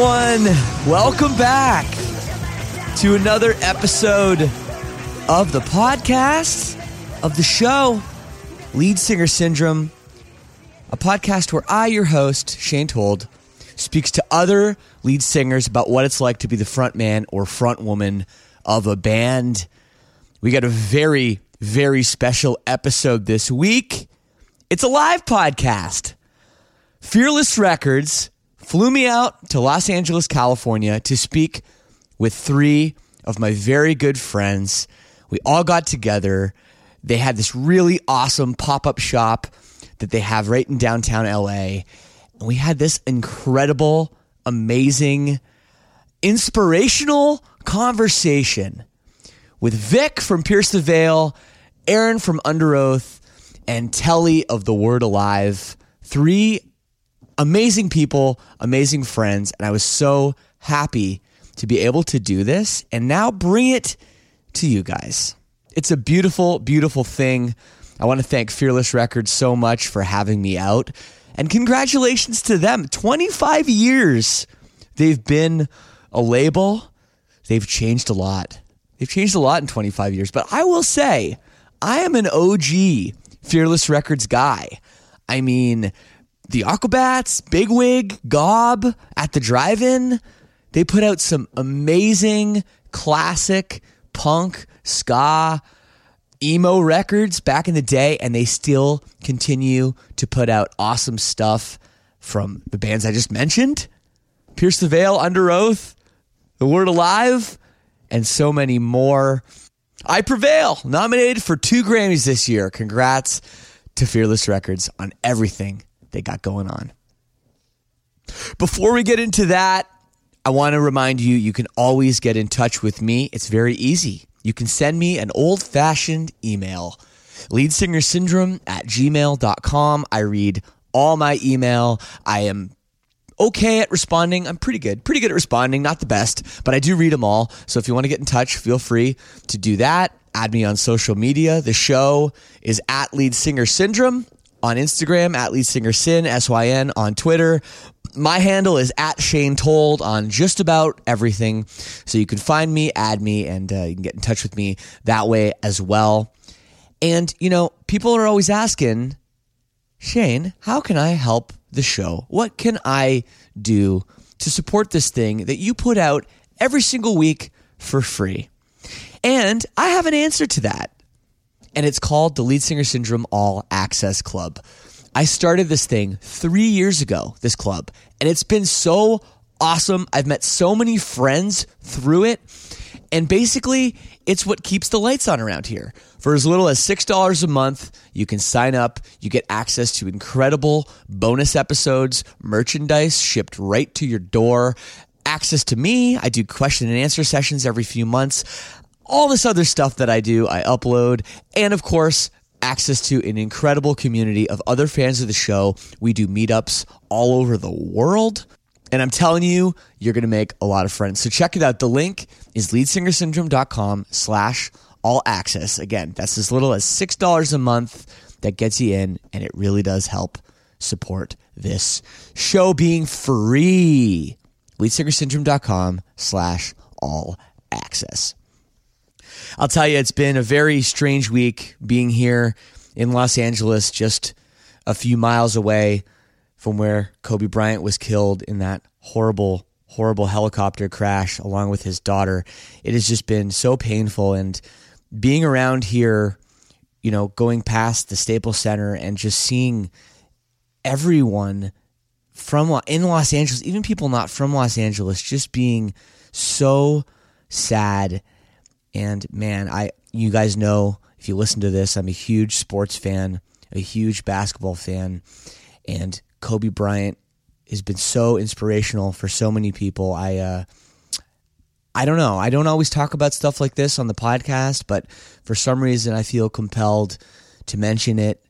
Everyone. Welcome back to another episode of the podcast of the show, Lead Singer Syndrome, a podcast where I, your host, Shane Told, speaks to other lead singers about what it's like to be the front man or front woman of a band. We got a very, very special episode this week. It's a live podcast. Fearless Records flew me out to Los Angeles, California to speak with three of my very good friends. We all got together. They had this really awesome pop up shop that they have right in downtown LA. And we had this incredible, amazing, inspirational conversation with Vic from Pierce the Veil, Aaron from Underoath, and Telle of The Word Alive. Three amazing people, amazing friends, and I was so happy to be able to do this and now bring it to you guys. It's a beautiful, beautiful thing. I want to thank Fearless Records so much for having me out. And congratulations to them. 25 years they've been a label. They've changed a lot. They've changed a lot in 25 years. But I will say, I am an OG Fearless Records guy. I mean, the Aquabats, Bigwig, Gob at the drive in. They put out some amazing classic punk, ska, emo records back in the day, and they still continue to put out awesome stuff from the bands I just mentioned Pierce the Veil, Underoath, The Word Alive, and so many more. I Prevail, nominated for two Grammys this year. Congrats to Fearless Records on everything they got going on. Before we get into that, I want to remind you you can always get in touch with me. It's very easy. You can send me an old fashioned email, leadsingersyndrome at gmail.com. I read all my email. I am okay at responding. I'm pretty good, pretty good at responding, not the best, but I do read them all. So if you want to get in touch, feel free to do that. Add me on social media. The show is at Lead Singer Syndrome on Instagram, at Lead Singer Sin, S Y N, on Twitter. My handle is at Shane Told on just about everything. So you can find me, add me, and uh, you can get in touch with me that way as well. And, you know, people are always asking, Shane, how can I help the show? What can I do to support this thing that you put out every single week for free? And I have an answer to that and it's called the Lead Singer Syndrome All Access Club. I started this thing three years ago, this club, and it's been so awesome. I've met so many friends through it, And basically, it's what keeps the lights on around here. For as little as $6 a month, you can sign up. You get access to incredible bonus episodes, merchandise shipped right to your door, access to me. I do question and answer sessions every few months. All this other stuff that I do, I upload. And of course, access to an incredible community of other fans of the show. We do meetups all over the world. And I'm telling you, you're going to make a lot of friends. So check it out. The link is leadsingersyndrome.com slash all access. Again, that's as little as $6 a month that gets you in, and it really does help support this show being free. leadsingersyndrome.com slash all access. I'll tell you, it's been a very strange week being here in Los Angeles, just a few miles away from where Kobe Bryant was killed in that horrible, horrible helicopter crash along with his daughter. It has just been so painful. And being around here, you know, going past the Staples Center and just seeing everyone from in Los Angeles, even people not from Los Angeles, just being so sad. And man, I you guys know if you listen to this, I'm a huge sports fan, a huge basketball fan, and Kobe Bryant has been so inspirational for so many people. I uh, I don't know. I don't always talk about stuff like this on the podcast, but for some reason I feel compelled to mention it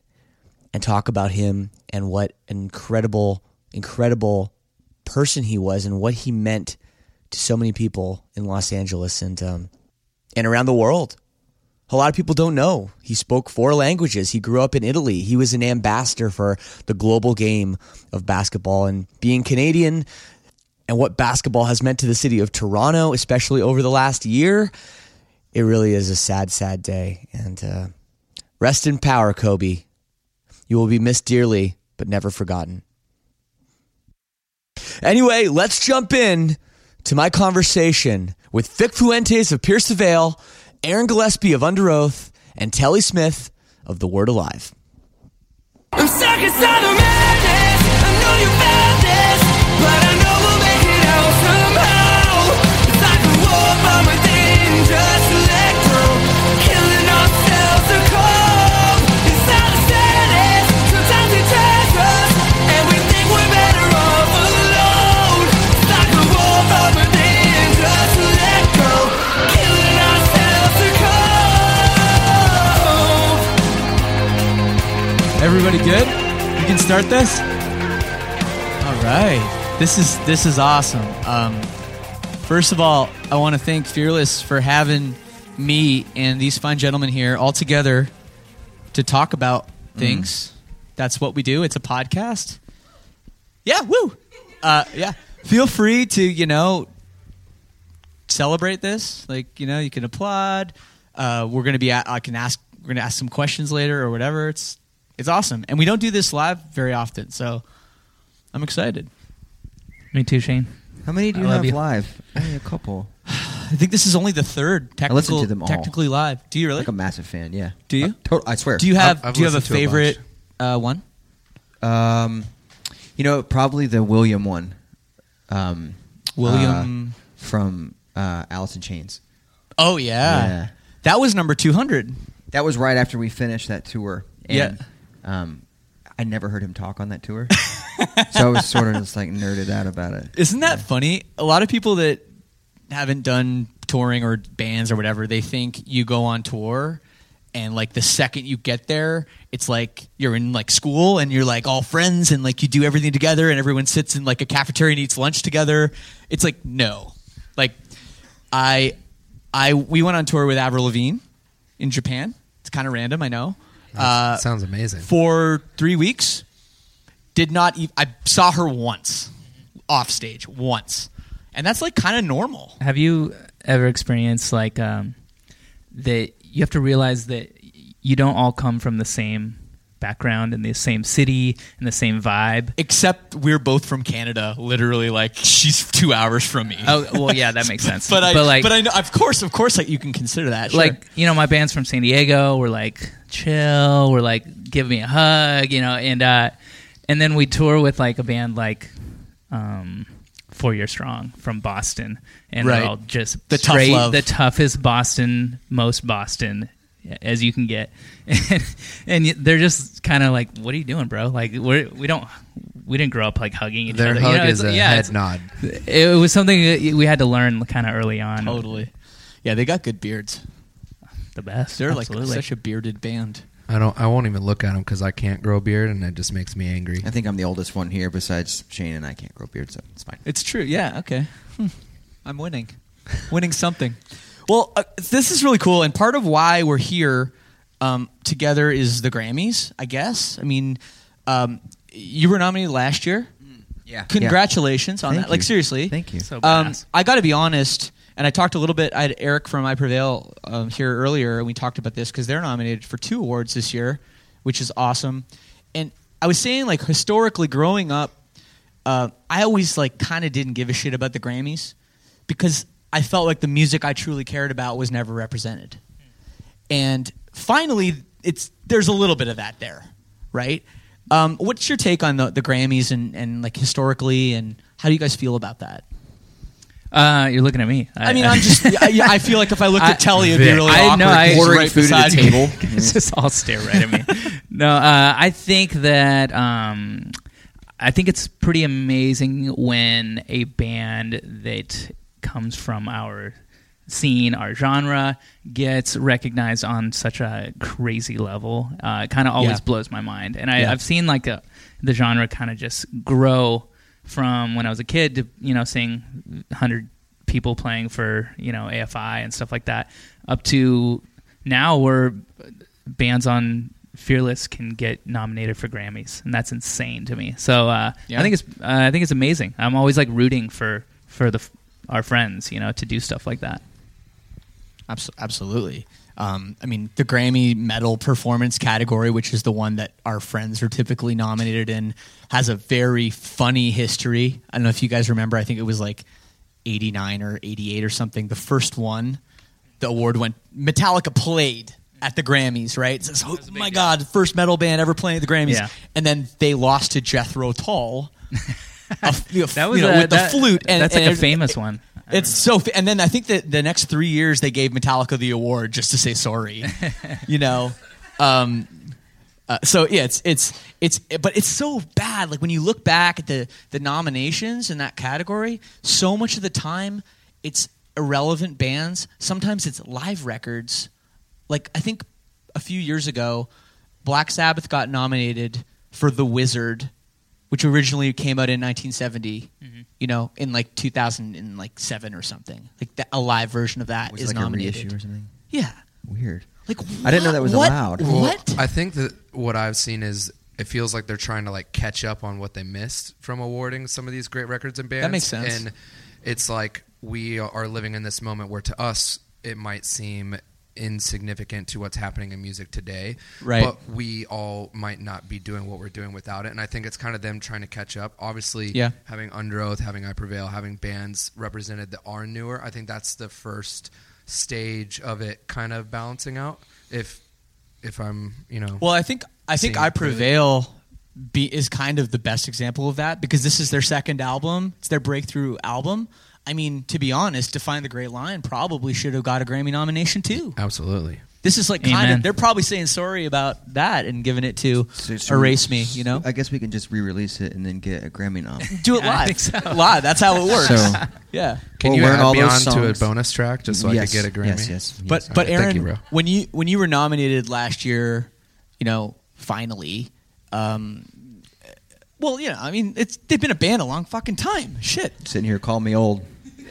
and talk about him and what an incredible, incredible person he was and what he meant to so many people in Los Angeles and um, and around the world a lot of people don't know. He spoke four languages. He grew up in Italy. He was an ambassador for the global game of basketball. And being Canadian and what basketball has meant to the city of Toronto, especially over the last year, it really is a sad, sad day. And uh, rest in power, Kobe. You will be missed dearly, but never forgotten. Anyway, let's jump in to my conversation with Vic Fuentes of Pierce the Veil Aaron Gillespie of Underoath, and Telle Smith of The Word Alive. Everybody good? We can start this. All right. This is this is awesome. Um, first of all, I want to thank Fearless for having me and these fine gentlemen here all together to talk about things. Mm. That's what we do. It's a podcast. Yeah, woo. Uh, yeah. Feel free to you know celebrate this. Like you know, you can applaud. Uh, we're gonna be. At, I can ask. We're gonna ask some questions later or whatever. It's it's awesome, and we don't do this live very often, so I'm excited. Me too, Shane. How many do you have you. live? Only a couple. I think this is only the third technical, I listen to them all. technically live. Do you really? Like a massive fan, yeah. Do you? Uh, to- I swear. Do you have I've, I've Do you have a favorite a uh, one? Um, you know, probably the William one. Um, William uh, from uh, Alice in Chains. Oh yeah. yeah, that was number two hundred. That was right after we finished that tour. And yeah. Um, I never heard him talk on that tour, so I was sort of just like nerded out about it. Isn't that yeah. funny? A lot of people that haven't done touring or bands or whatever, they think you go on tour and like the second you get there it's like you're in like school and you're like all friends and like you do everything together and everyone sits in like a cafeteria and eats lunch together it's like no like i i we went on tour with avril lavigne in japan it's kind of random i know uh, sounds amazing. For three weeks, did not. E- I saw her once off stage once, and that's like kind of normal. Have you ever experienced like um, that? You have to realize that you don't all come from the same background in the same city and the same vibe. Except we're both from Canada. Literally, like she's two hours from me. Oh well, yeah, that makes sense. but I, but like, but I know, of course, of course, like you can consider that. Sure. Like you know, my band's from San Diego. We're like chill. We're like give me a hug, you know, and uh, and then we tour with like a band like um, Four Year Strong from Boston, and Right. they're all just The tough love. the toughest Boston, most Boston as you can get, and, and they're just kind of like, "What are you doing, bro? Like, we're we don't we didn't grow up like hugging each Their other. hug you know, is it's- a yeah, head it's- nod. It was something that we had to learn kind of early on. Totally. Yeah, they got good beards. the best. They're Absolutely. like such a bearded band. I don't. I won't even look at them because I can't grow a beard, and it just makes me angry. I think I'm the oldest one here besides Shane, and I can't grow beards, so it's fine. It's true. Yeah. Okay. Hmm. I'm winning. winning something. Well, uh, this is really cool, and part of why we're here um, together is the Grammys. I guess. I mean, um, you were nominated last year. Yeah. Congratulations on Thank that. Like seriously. Thank you. So Um, badass. I got to be honest, and I talked a little bit. I had Eric from I Prevail um, here earlier, and we talked about this because they're nominated for two awards this year, which is awesome. And I was saying, like historically, growing up, uh, I always like kind of didn't give a shit about the Grammys because I felt like the music I truly cared about was never represented. And finally, it's there's a little bit of that there, right? Um, what's your take on the, the Grammys and, and like historically, and how do you guys feel about that? Uh, you're looking at me. I mean, I'm just. I, I feel like if I looked at Telle, it'd be really I awkward. know, I- Ordering right food at beside the me. table. just all stare right at me. no, uh, I think that um, I think it's pretty amazing when a band that comes from our scene, our genre, gets recognized on such a crazy level. Uh, it kind of always Yeah. blows my mind, and I, Yeah. I've seen like a, the genre kind of just grow from when I was a kid to you know seeing hundred people playing for you know AFI and stuff like that, up to now where bands on Fearless can get nominated for Grammys, and that's insane to me. So uh, Yeah. I think it's uh, I think it's amazing. I'm always like rooting for for the our friends, you know, to do stuff like that. Absolutely. Um, I mean, the Grammy metal Performance category, which is the one that our friends are typically nominated in, has a very funny history. I don't know if you guys remember. I think it was like '89 or '88 or something. The first one, the award went. Metallica played at the Grammys, right? It says, oh my God, first metal band ever playing at the Grammys, Yeah. and then they lost to Jethro Tull. a, you know, That was you know, a- with the flute, and that's like and a famous one. it's so, and then I think that the next three years they gave Metallica the award just to say sorry, you know. Um, uh, so yeah, it's it's it's, but it's so bad. Like when you look back at the the nominations in that category, so much of the time it's irrelevant bands. Sometimes it's live records. Like I think a few years ago, Black Sabbath got nominated for The Wizard, which originally came out in 1970. Mm-hmm. You know, in like 2000 and like seven or something. Like that, a live version of that Was is like nominated. a reissue or something? Yeah. Weird. Like I didn't know that was what? allowed. Well, What? I think that what I've seen is it feels like they're trying to like catch up on what they missed from awarding some of these great records and bands. That makes sense. And it's like we are living in this moment where to us it might seem insignificant to what's happening in music today. Right. But we all might not be doing what we're doing without it. And I think it's kind of them trying to catch up. Obviously, Yeah. having Underoath, having I Prevail, having bands represented that are newer, I think that's the first stage of it kind of balancing out. If if I'm, you know, Well, I think I think I. Prevail be, is kind of the best example of that because this is their second album. It's their breakthrough album. I mean, to be honest, Define the Great Line probably should have got a Grammy nomination too. absolutely. This is like kind of they're probably saying sorry about that and giving it to So should we- Erase Me, you know? I guess we can just re-release it and then get a Grammy nom. Do it live. so. Live. That's how it works. So- yeah. Can We'll you learn add all me those on to a bonus track just so I could get a Grammy? Yes, yes. But yes. but All right, Aaron, you, when you when you were nominated last year, you know, finally, um, well, you know, I mean, it's they've been a band a long fucking time. Shit. sitting here, call me old.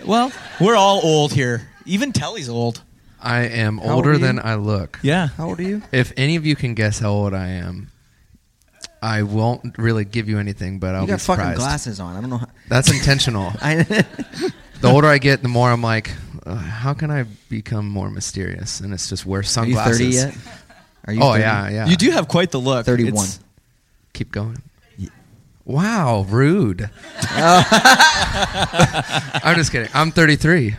Well, we're all old here. Even Telle's old. I am How older are than? I look. Yeah. How old are you? If any of you can guess how old I am, I won't really give you anything, but I'll you be got fucking glasses on. I don't know. How, That's intentional. I, the older I get, the more I'm like, uh, how can I become more mysterious? And it's just wear sunglasses. are you sunglasses. thirty yet? Are you? Oh 30? yeah, yeah. You do have quite the look. 31. It's- Keep going. Wow, rude. I'm just kidding. I'm 33.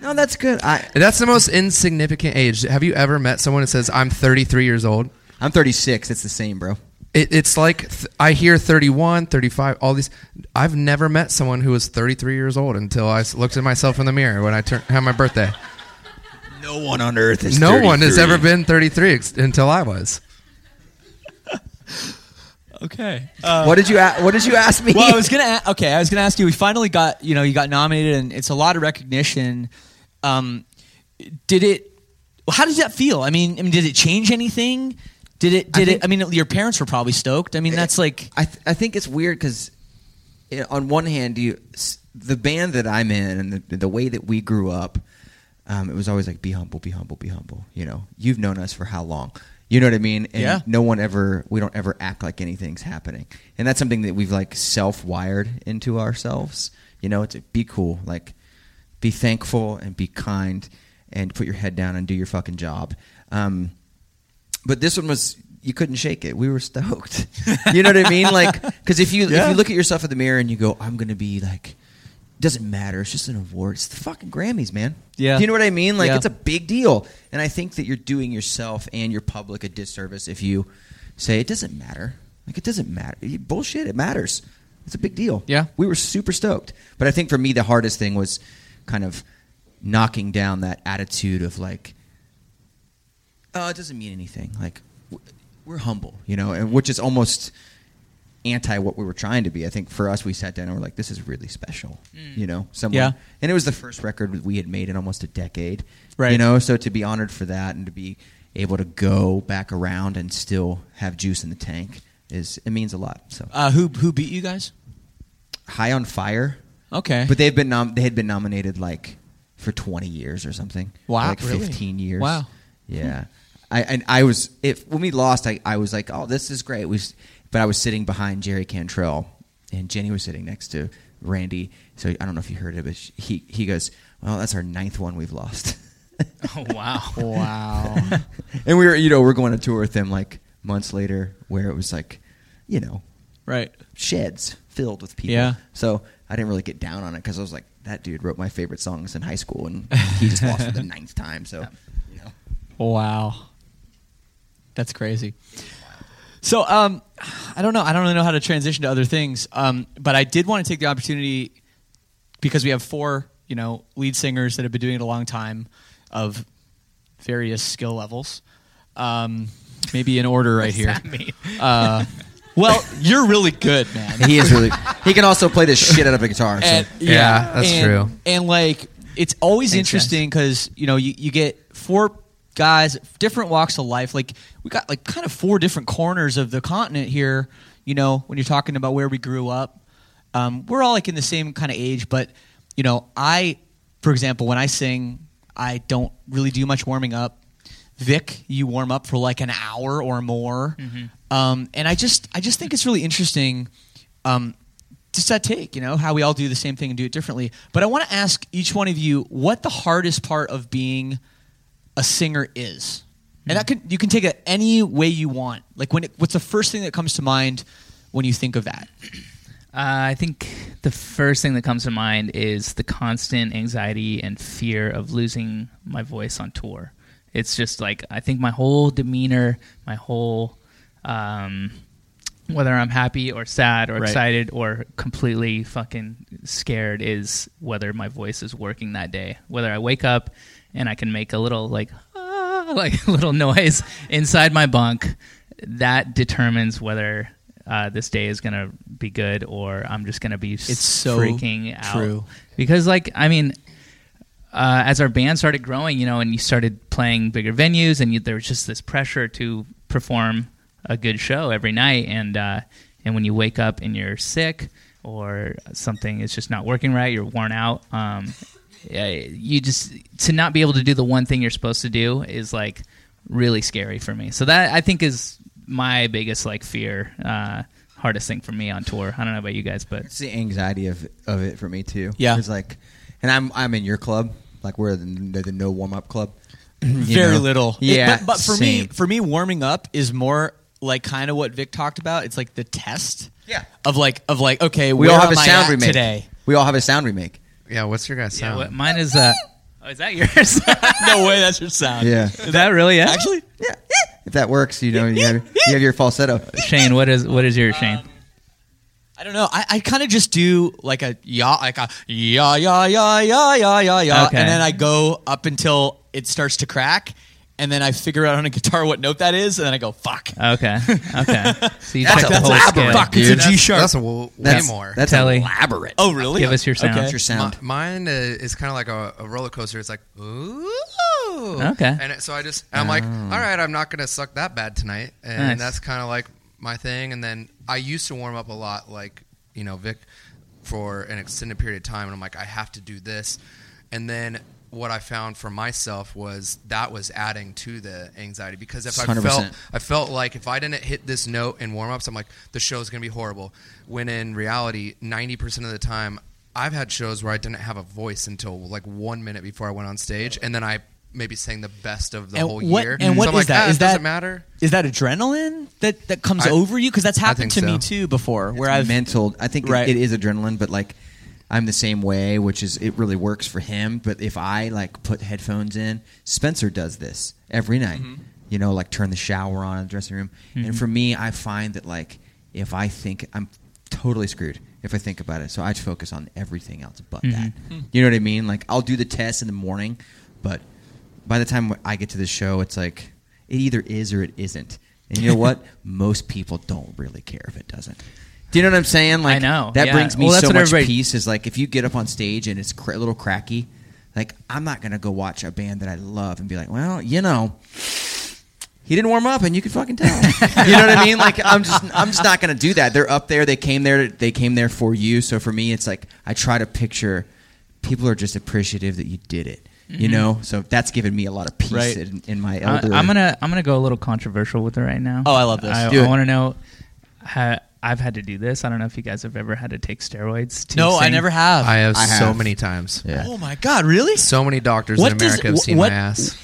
No, that's good. I That's the most insignificant age. Have you ever met someone that says I'm 33 years old? I'm 36. It's the same, bro. it, it's like th- I hear 31, 35, all these. I've never met someone who was 33 years old until I s- looked at myself in the mirror when I turned had my birthday. No one on earth is. no one has ever been 33 ex- until I was. Okay. what did you? A- what did you ask me? well, I was gonna. A- okay, I was gonna ask you. We finally got. You know, you got nominated, and it's a lot of recognition. Um, did it? How did that feel? I mean, I mean, did it change anything? Did it? Did think- it? I mean, your parents were probably stoked. I mean, that's like. I th- I think it's weird because on one hand, you the band that I'm in and the, the way that we grew up, um, it was always like be humble, be humble, be humble. You know, you've known us for how long? You know what I mean? And Yeah. no one ever, we don't ever act like anything's happening, and that's something that we've like self wired into ourselves. You know, to be cool, like be thankful and be kind, and put your head down and do your fucking job. Um, but this one was you couldn't shake it. We were stoked. you know what I mean? Like because if you Yeah. if you look at yourself in the mirror and you go, I'm gonna be like, doesn't matter. It's just an award. It's the fucking Grammys, man. Yeah. Do you know what I mean? Like Yeah. it's a big deal. And I think that you're doing yourself and your public a disservice if you say it doesn't matter. Like it doesn't matter. Bullshit. It matters. It's a big deal. Yeah. We were super stoked. But I think for me the hardest thing was kind of knocking down that attitude of like oh, it doesn't mean anything. Like we're humble, you know, and which is almost anti what we were trying to be. I think for us, we sat down and we're like, this is really special, you know. Someone, Yeah. and it was the first record we had made in almost a decade, Right. You know, so to be honored for that and to be able to go back around and still have juice in the tank is it means a lot. So Uh, who who beat you guys? high on fire, Okay. but they've been nom- they had been nominated like for 20 years or something. Wow, like really? 15 years. Wow. Yeah. I and I was if when we lost, I, I was like, oh, this is great. We, but I was sitting behind Jerry Cantrell, and Jenny was sitting next to Randy. So I don't know if you heard it, but sh- he he goes, well, that's our ninth one we've lost. Oh wow. wow. and we were, you know, we're going to tour with them like months later, where it was like, you know, right. sheds filled with people. Yeah. So I didn't really get down on it because I was like, that dude wrote my favorite songs in high school, and he just lost for the ninth time. So, you know. Wow. That's crazy. So, um, I don't know. I don't really know how to transition to other things. Um, but I did want to take the opportunity because we have four, you know, lead singers that have been doing it a long time of various skill levels. Um, maybe in order right here. Uh, well, you're really good, man. He is really. He can also play the shit out of a guitar. So. And, Yeah, that's and- true. And like, it's always Makes interesting because you know you, you get four guys, different walks of life. Like we got like kind of four different corners of the continent here. You know, when you're talking about where we grew up, um, we're all like in the same kind of age. But you know, I, for example, when I sing, I don't really do much warming up. Vic, you warm up for like an hour or more, um, and I just I just think it's really interesting. Um, just that take, you know, how we all do the same thing and do it differently. But I want to ask each one of you what the hardest part of being a singer is, and that can you can take it any way you want. Like when it, what's the first thing that comes to mind when you think of that? Uh, I think the first thing that comes to mind is the constant anxiety and fear of losing my voice on tour. It's just like I think my whole demeanor, my whole um, whether I'm happy or sad or Right. excited or completely fucking scared is whether my voice is working that day. Whether I wake up and I can make a little like ah, like little noise inside my bunk, that determines whether uh, this day is gonna be good or I'm just gonna be It's so freaking out. true. Because like I mean, uh, as our band started growing, you know, and you started playing bigger venues, and you, there was just this pressure to perform a good show every night, and uh, and when you wake up and you're sick or something is just not working right, you're worn out. Um, you just to not be able to do the one thing you're supposed to do is like really scary for me. So that I think is my biggest like fear, uh, hardest thing for me on tour. I don't know about you guys, but It's the anxiety of of it for me too. Yeah. it's like, and I'm I'm in your club, like we're the, the, the no warm up club. Very know? little. It- Yeah, but, but for me, for me, warming up is more like kind of what Vic talked about. It's like the test. Yeah. Of like of like okay, we where all have am a I sound at remake today. We all have a sound remake. Yeah, what's your guys' yeah, sound? what, mine is uh, oh, is that yours? no way, that's your sound. Yeah. is that really it? Actually, Yeah, if that works, you know, you have, you have your falsetto. Shane, what is what is your Shane? I don't know. I, I kind of just do like a ya, like a ya, ya, ya, ya, ya, ya, ya, Okay. and then I go up until it starts to crack, and then I figure out on a guitar what note that is, and then I go fuck. Okay, okay. So you That's check the whole elaborate, scale. Fuck, it's a G sharp. That's a w- way That's more. That's Telle. elaborate. oh, really? Give us your sound. Okay. Your sound. Mi- mine uh, is kind of like a, a roller coaster. It's like ooh, Okay. and it, so I just I'm like, all right, I'm not gonna suck that bad tonight, and Nice. that's kind of like my thing. And then I used to warm up a lot, like you know Vic, for an extended period of time, and I'm like, I have to do this, and then. What I found for myself was that was adding to the anxiety because if I 100%. felt I felt like if I didn't hit this note in warm ups, I'm like, the show's going to be horrible. When in reality, 90% of the time, I've had shows where I didn't have a voice until like one minute before I went on stage. And then I maybe sang the best of the And whole what- year. and what so I'm is like, that? Ah, Is it doesn't that- matter? Is that adrenaline that that comes I- over you? Because that's happened to think me too before. Where It's I've mental. I think Right. it is adrenaline, but like I'm the same way, which is it really works for him. But if I like put headphones in, Spencer does this every night. Mm-hmm. You know, like turn the shower on in the dressing room. And mm-hmm. for me, I find that like if I think I'm totally screwed if I think about it, so I just focus on everything else but that. Mm-hmm. Mm. You know what I mean? Like I'll do the test in the morning, but by the time I get to the show, it's like it either is or it isn't. And you know what? Most people don't really care if it doesn't. Do you know what I'm saying? Like I know, that yeah. brings me Well, so much everybody- peace. Is like if you get up on stage and it's cra- a little cracky, like I'm not gonna go watch a band that I love and be like, well, you know, he didn't warm up, and you could fucking tell. you know what I mean? Like I'm just I'm just not gonna do that. They're up there. They came there. They came there for you. So for me, it's like I try to picture people are just appreciative that you did it. You know, so that's given me a lot of peace Right. in, in my Mm-hmm. I, elder. I'm gonna I'm gonna go a little controversial with it right now. Oh, I love this. I, Do. I want to know. Ha, I've had to do this. I don't know if you guys have ever had to take steroids. To no, I sing. never have. I have I so have. many times. Yeah. Oh my god, really? So many doctors What in does- America have seen what- my ass.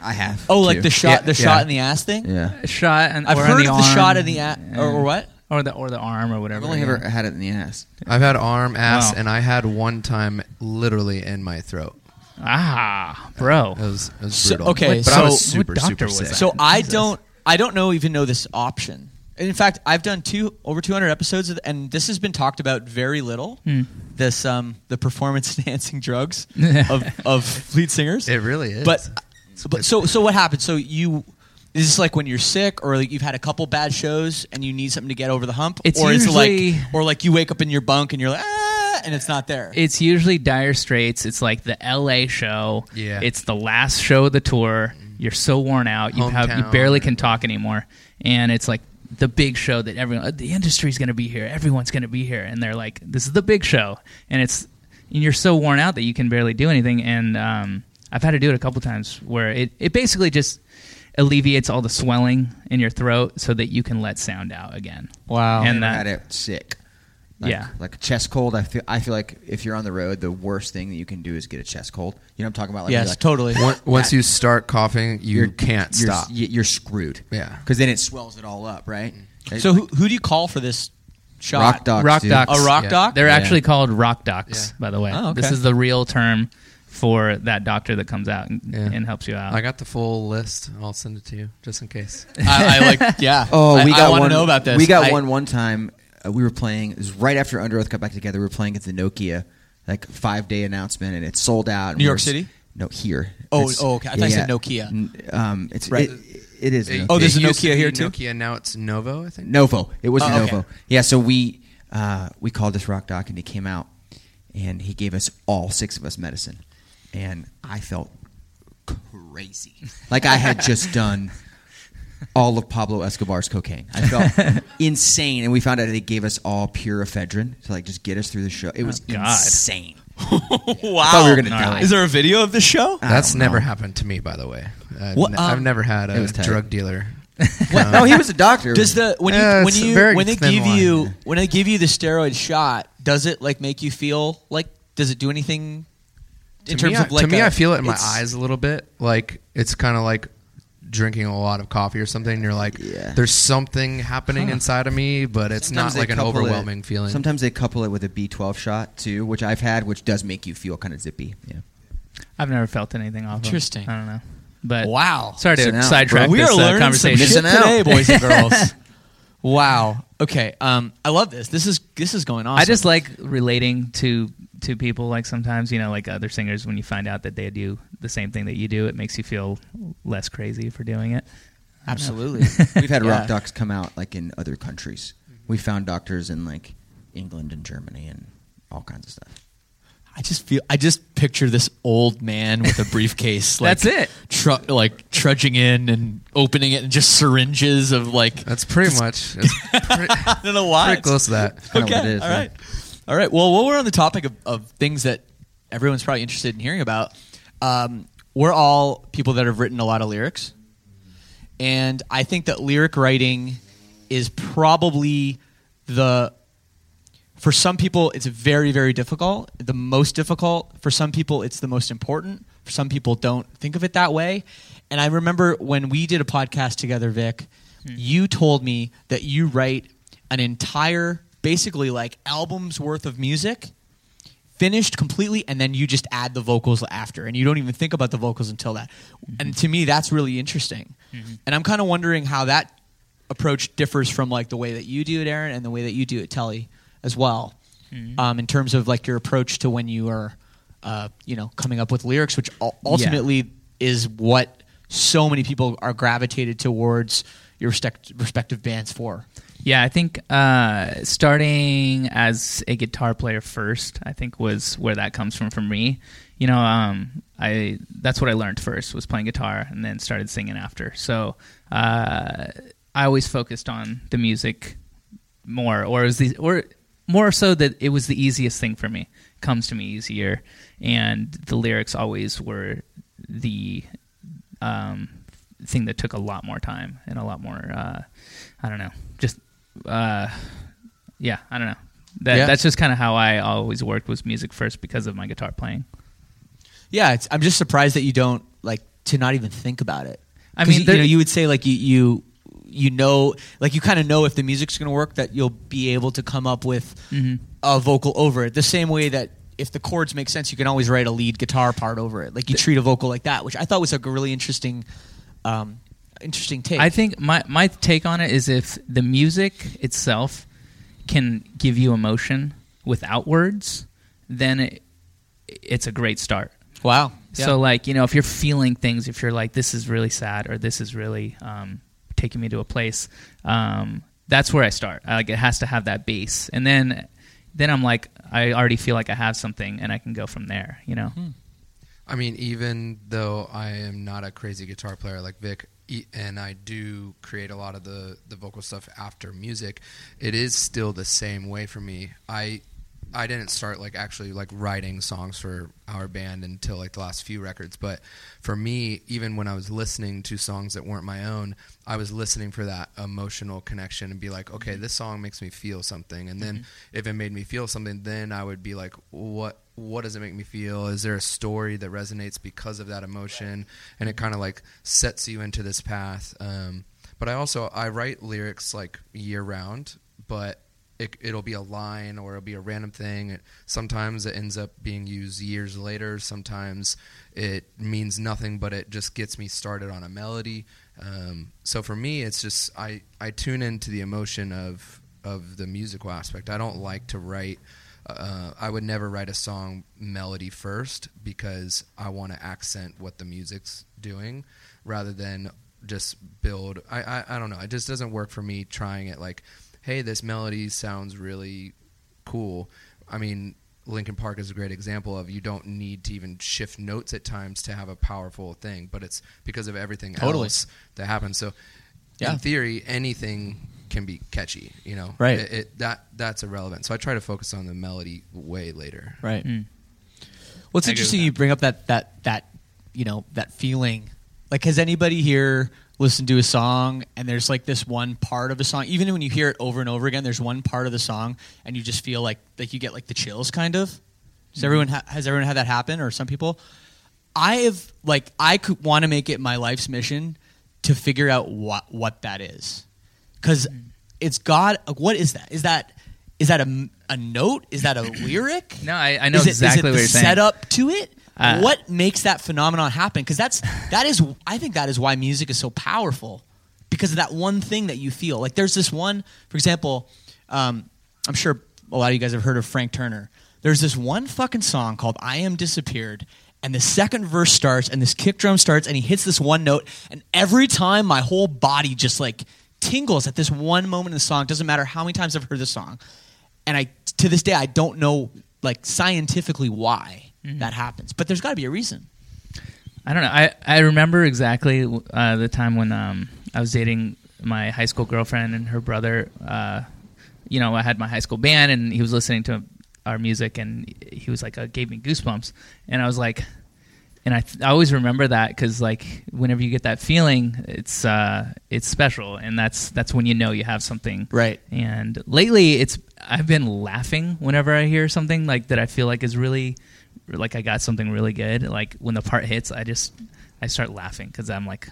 I have. Oh, like the shot, Yeah, the yeah. shot in the ass thing. yeah. A shot and I've or on heard the of the shot in the ass, or, or what? or the or the arm or whatever. I've only yeah. ever had it in the ass. I've had arm, ass, Wow. and I had one time literally in my throat. Ah, bro. It was, it was So- brutal. okay, but so I was what super, doctor super was sick. that? So I Jesus. don't, I don't know even know this option. In fact, I've done two over 200 episodes, of, and this has been talked about very little. Hmm. This, um, the performance enhancing drugs of, of lead singers. It really is. But, but so so what happens? So you is this like when you're sick, or like you've had a couple bad shows and you need something to get over the hump, It's or is it usually- like, or like you wake up in your bunk and you're like, ah, and it's not there. It's usually Dire Straits. It's like the L.A. show. Yeah. It's the last show of the tour. You're so worn out. You have you barely can talk anymore, and it's like the big show that everyone uh, the industry's going to be here. Everyone's going to be here, and they're like, "This is the big show," and it's and you're so worn out that you can barely do anything. And um, I've had to do it a couple times where it it basically just alleviates all the swelling in your throat so that you can let sound out again. wow. And that- it sick. Like, Yeah. like a chest cold. I feel. I feel like if you're on the road, the worst thing that you can do is get a chest cold. You know what I'm talking about? Like, yes, like, totally. Once- Once you start coughing, you you're- can't you're, stop. You're screwed. Yeah. Because then it swells it all up, mm-hmm. right? So who, who do you call for this shot? rock docs. Rock dude. docs. A rock Yeah. doc? They're Yeah. actually called rock docs, Yeah. by the way. Oh, okay. This is the real term for that doctor that comes out and, Yeah. and helps you out. I got the full list. I'll send it to you just in case. I, I like. Yeah. Oh, I- we got I one. know about this. We got I- one one time. Uh, we were playing. It was right after Underoath got back together. We were playing at the Nokia, like five day announcement, and it sold out. and New we York were- City? No, here. Oh, It's- oh, okay. I thought you said Nokia. N- Um, it's Right. it, it is. Nokia. Oh, there's it a used to Nokia be here, too? Nokia now it's Novo, I think. Novo. It was Oh, Novo. okay. Yeah. So we uh, we called this rock doc, and he came out, and he gave us all six of us medicine, and I felt crazy, like I had just done all of Pablo Escobar's cocaine. I felt insane, and we found out they gave us all pure ephedrine to like just get us through the show. It was Oh, God. insane. wow. thought we were gonna die. Is there a video of the show? I That's don't never happened to me, by the way. I've, What, ne- um, I've never had it a was tight. drug dealer. What? No, he was a doctor. Does the when you Yeah, when it's a you very when they thin give line. you when they give you the steroid shot, does it like make you feel like does it do anything in to terms me, I- of like to me, a- I feel it in my it's- eyes a little bit. Like it's kind of like drinking a lot of coffee or something. And you're like, Yeah. there's something happening inside of me, but it's Sometimes not like an couple it- overwhelming feeling. Sometimes they couple it with a B12 shot too, which I've had, which does make you feel kind of zippy. Yeah. I've never felt anything off. 'em. Interesting. I don't know. But Wow. sorry to Missing out, sidetrack bro. we this are uh, learning some conversation. shit today, boys and girls. wow. Okay. Um, I love this. This is this is going on. I just like relating to to people. Like sometimes, you know, like other singers, when you find out that they do the same thing that you do, it makes you feel less crazy for doing it. absolutely. We've had Yeah. rock docs come out like in other countries. We found doctors in like England and Germany and all kinds of stuff. I just feel I just picture this old man with a briefcase. like, That's it. Tru- like trudging in and opening it, and just syringes of like. That's pretty much. It's pretty, I don't know why. pretty close to that. kinda okay. what it is, all yeah. right. All right. Well, while we're on the topic of, of things that everyone's probably interested in hearing about, um, we're all people that have written a lot of lyrics, and I think that lyric writing is probably the for some people it's very very difficult the most difficult. For some people it's the most important. For some people don't think of it that way. And i remember when we did a podcast together vic you told me that you write an entire basically like albums worth of music finished completely and then you just add the vocals after and you don't even think about the vocals until that. And to me that's really interesting. And i'm kind of wondering how that approach differs from like the way that you do it aaron and the way that you do it telly as well. Um, in terms of like your approach to when you are uh, you know coming up with lyrics which ul- ultimately is what so many people are gravitated towards your respect- respective bands for Yeah, I think uh, starting as a guitar player first, I think was where that comes from for me. You know, um, I that's what I learned first was playing guitar, and then started singing after. So uh, I always focused on the music more, or was the or more so that it was the easiest thing for me. Comes to me easier, and the lyrics always were the um, thing that took a lot more time and a lot more. Uh, I don't know, uh, yeah, I don't know. That Yeah. that's just kind of how I always worked was music first because of my guitar playing. Yeah, it's, I'm just surprised that you don't like to not even think about it. I mean, you, there- you know, you would say like you you you know, like you kind of know if the music's going to work that you'll be able to come up with Mhm. a vocal over it. The same way that if the chords make sense, you can always write a lead guitar part over it. Like you treat a vocal like that, which I thought was like a really interesting, um, interesting take. I think my my take on it is if the music itself can give you emotion without words, then it, it's a great start. wow. Yeah. So like you know if you're feeling things, if you're like this is really sad or this is really um, taking me to a place, um, that's where I start. I, like it has to have that base, and then then I'm like I already feel like I have something, and I can go from there. You know. I mean, even though I am not a crazy guitar player like Vic, and I do create a lot of the the vocal stuff after music, it is still the same way for me. I I didn't start like actually like writing songs for our band until like the last few records, but for me, even when I was listening to songs that weren't my own, I was listening for that emotional connection and be like, okay, mm-hmm. this song makes me feel something, and then mm-hmm. if it made me feel something, then I would be like, what what does it make me feel? Is there a story that resonates because of that emotion? And it kind of like sets you into this path. Um, but I also I write lyrics like year round, but it, it'll be a line or it'll be a random thing. It, sometimes it ends up being used years later. Sometimes it means nothing, but it just gets me started on a melody. Um, so for me, it's just I, I tune into the emotion of of the musical aspect. I don't like to write. Uh, I would never write a song melody first because I want to accent what the music's doing rather than just build. I, I I don't know. It just doesn't work for me trying it like, hey, this melody sounds really cool. I mean, Linkin Park is a great example of you don't need to even shift notes at times to have a powerful thing, but it's because of everything Totally. else that happens. So, Yeah. in theory, anything can be catchy. You know, Right. It, it, that that's irrelevant. So I try to focus on the melody way later. Right. Mm. Well, it's I interesting you bring up that that that you know that feeling. Like, has anybody here listened to a song and there's like this one part of a song, even when you hear it over and over again, there's one part of the song and you just feel like like you get like the chills, kind of. Does everyone ha- has everyone had that happen, or some people? I have like I could want to make it my life's mission to figure out what what that is, because it's God. What is that? Is that is that a, a note? Is that a lyric? No, I, I know is it, exactly is it what you're saying. setup to it? Uh, what makes that phenomenon happen? Because that's that is I think that is why music is so powerful because of that one thing that you feel. Like there's this one, for example, um, I'm sure a lot of you guys have heard of Frank Turner. There's this one fucking song called "I Am Disappeared." And the second verse starts, and this kick drum starts, and he hits this one note, and every time my whole body just like tingles at this one moment in the song. Doesn't matter how many times I've heard the song, and I to this day I don't know like scientifically why that happens, but there's got to be a reason. I don't know. I, I remember exactly uh, the time when um, I was dating my high school girlfriend and her brother. Uh, you know, I had my high school band, and he was listening to our music, and he was like, uh, gave me goosebumps, and I was like, and I, th- I always remember that because like whenever you get that feeling, it's uh, it's special, and that's that's when you know you have something Right. And lately, it's I've been laughing whenever I hear something like that. I feel like is really like I got something really good. Like when the part hits, I just I start laughing because I'm like,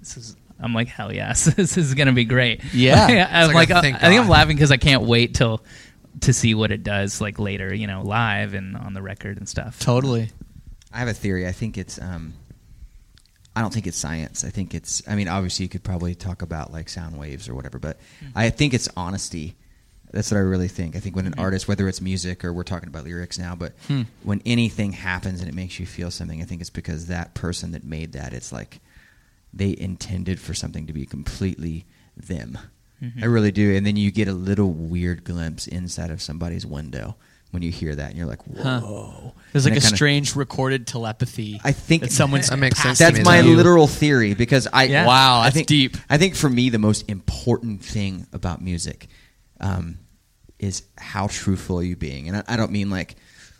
this is. I'm like, hell yes, this is gonna be great. Yeah. I'm like like, uh, I think I'm laughing because I can't wait till to see what it does like later, you know, live and on the record and stuff. Totally. I have a theory. I think it's. Um, I don't think it's science. I think it's. I mean, obviously, you could probably talk about like sound waves or whatever, but hmm. I think it's honesty. That's what I really think. I think when an hmm. artist, whether it's music or we're talking about lyrics now, but hmm. when anything happens and it makes you feel something, I think it's because that person that made that, it's like they intended for something to be completely them. Mm-hmm. I really do. And then you get a little weird glimpse inside of somebody's window when you hear that, and you're like, whoa. There's like a kinda- strange recorded telepathy. I think that someone's That makes sense passed to That's me, my though. literal theory because I Yeah. Wow, I think, deep. I think for me the most important thing about music um, is how truthful are you being, and I, I don't mean like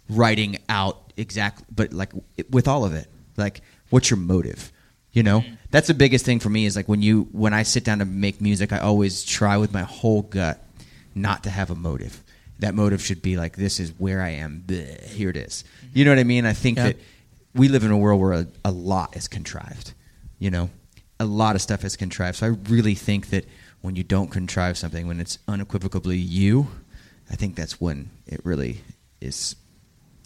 writing out exactly, but like with all of it, like what's your motive? You know, Mm-hmm. that's the biggest thing for me is like when you when I sit down to make music, I always try with my whole gut not to have a motive. That motive should be like this is where I am. Bleh, here it is. You know what I mean? I think Yeah. that we live in a world where a, a lot is contrived. You know, a lot of stuff is contrived. So I really think that when you don't contrive something, when it's unequivocally you, I think that's when it really is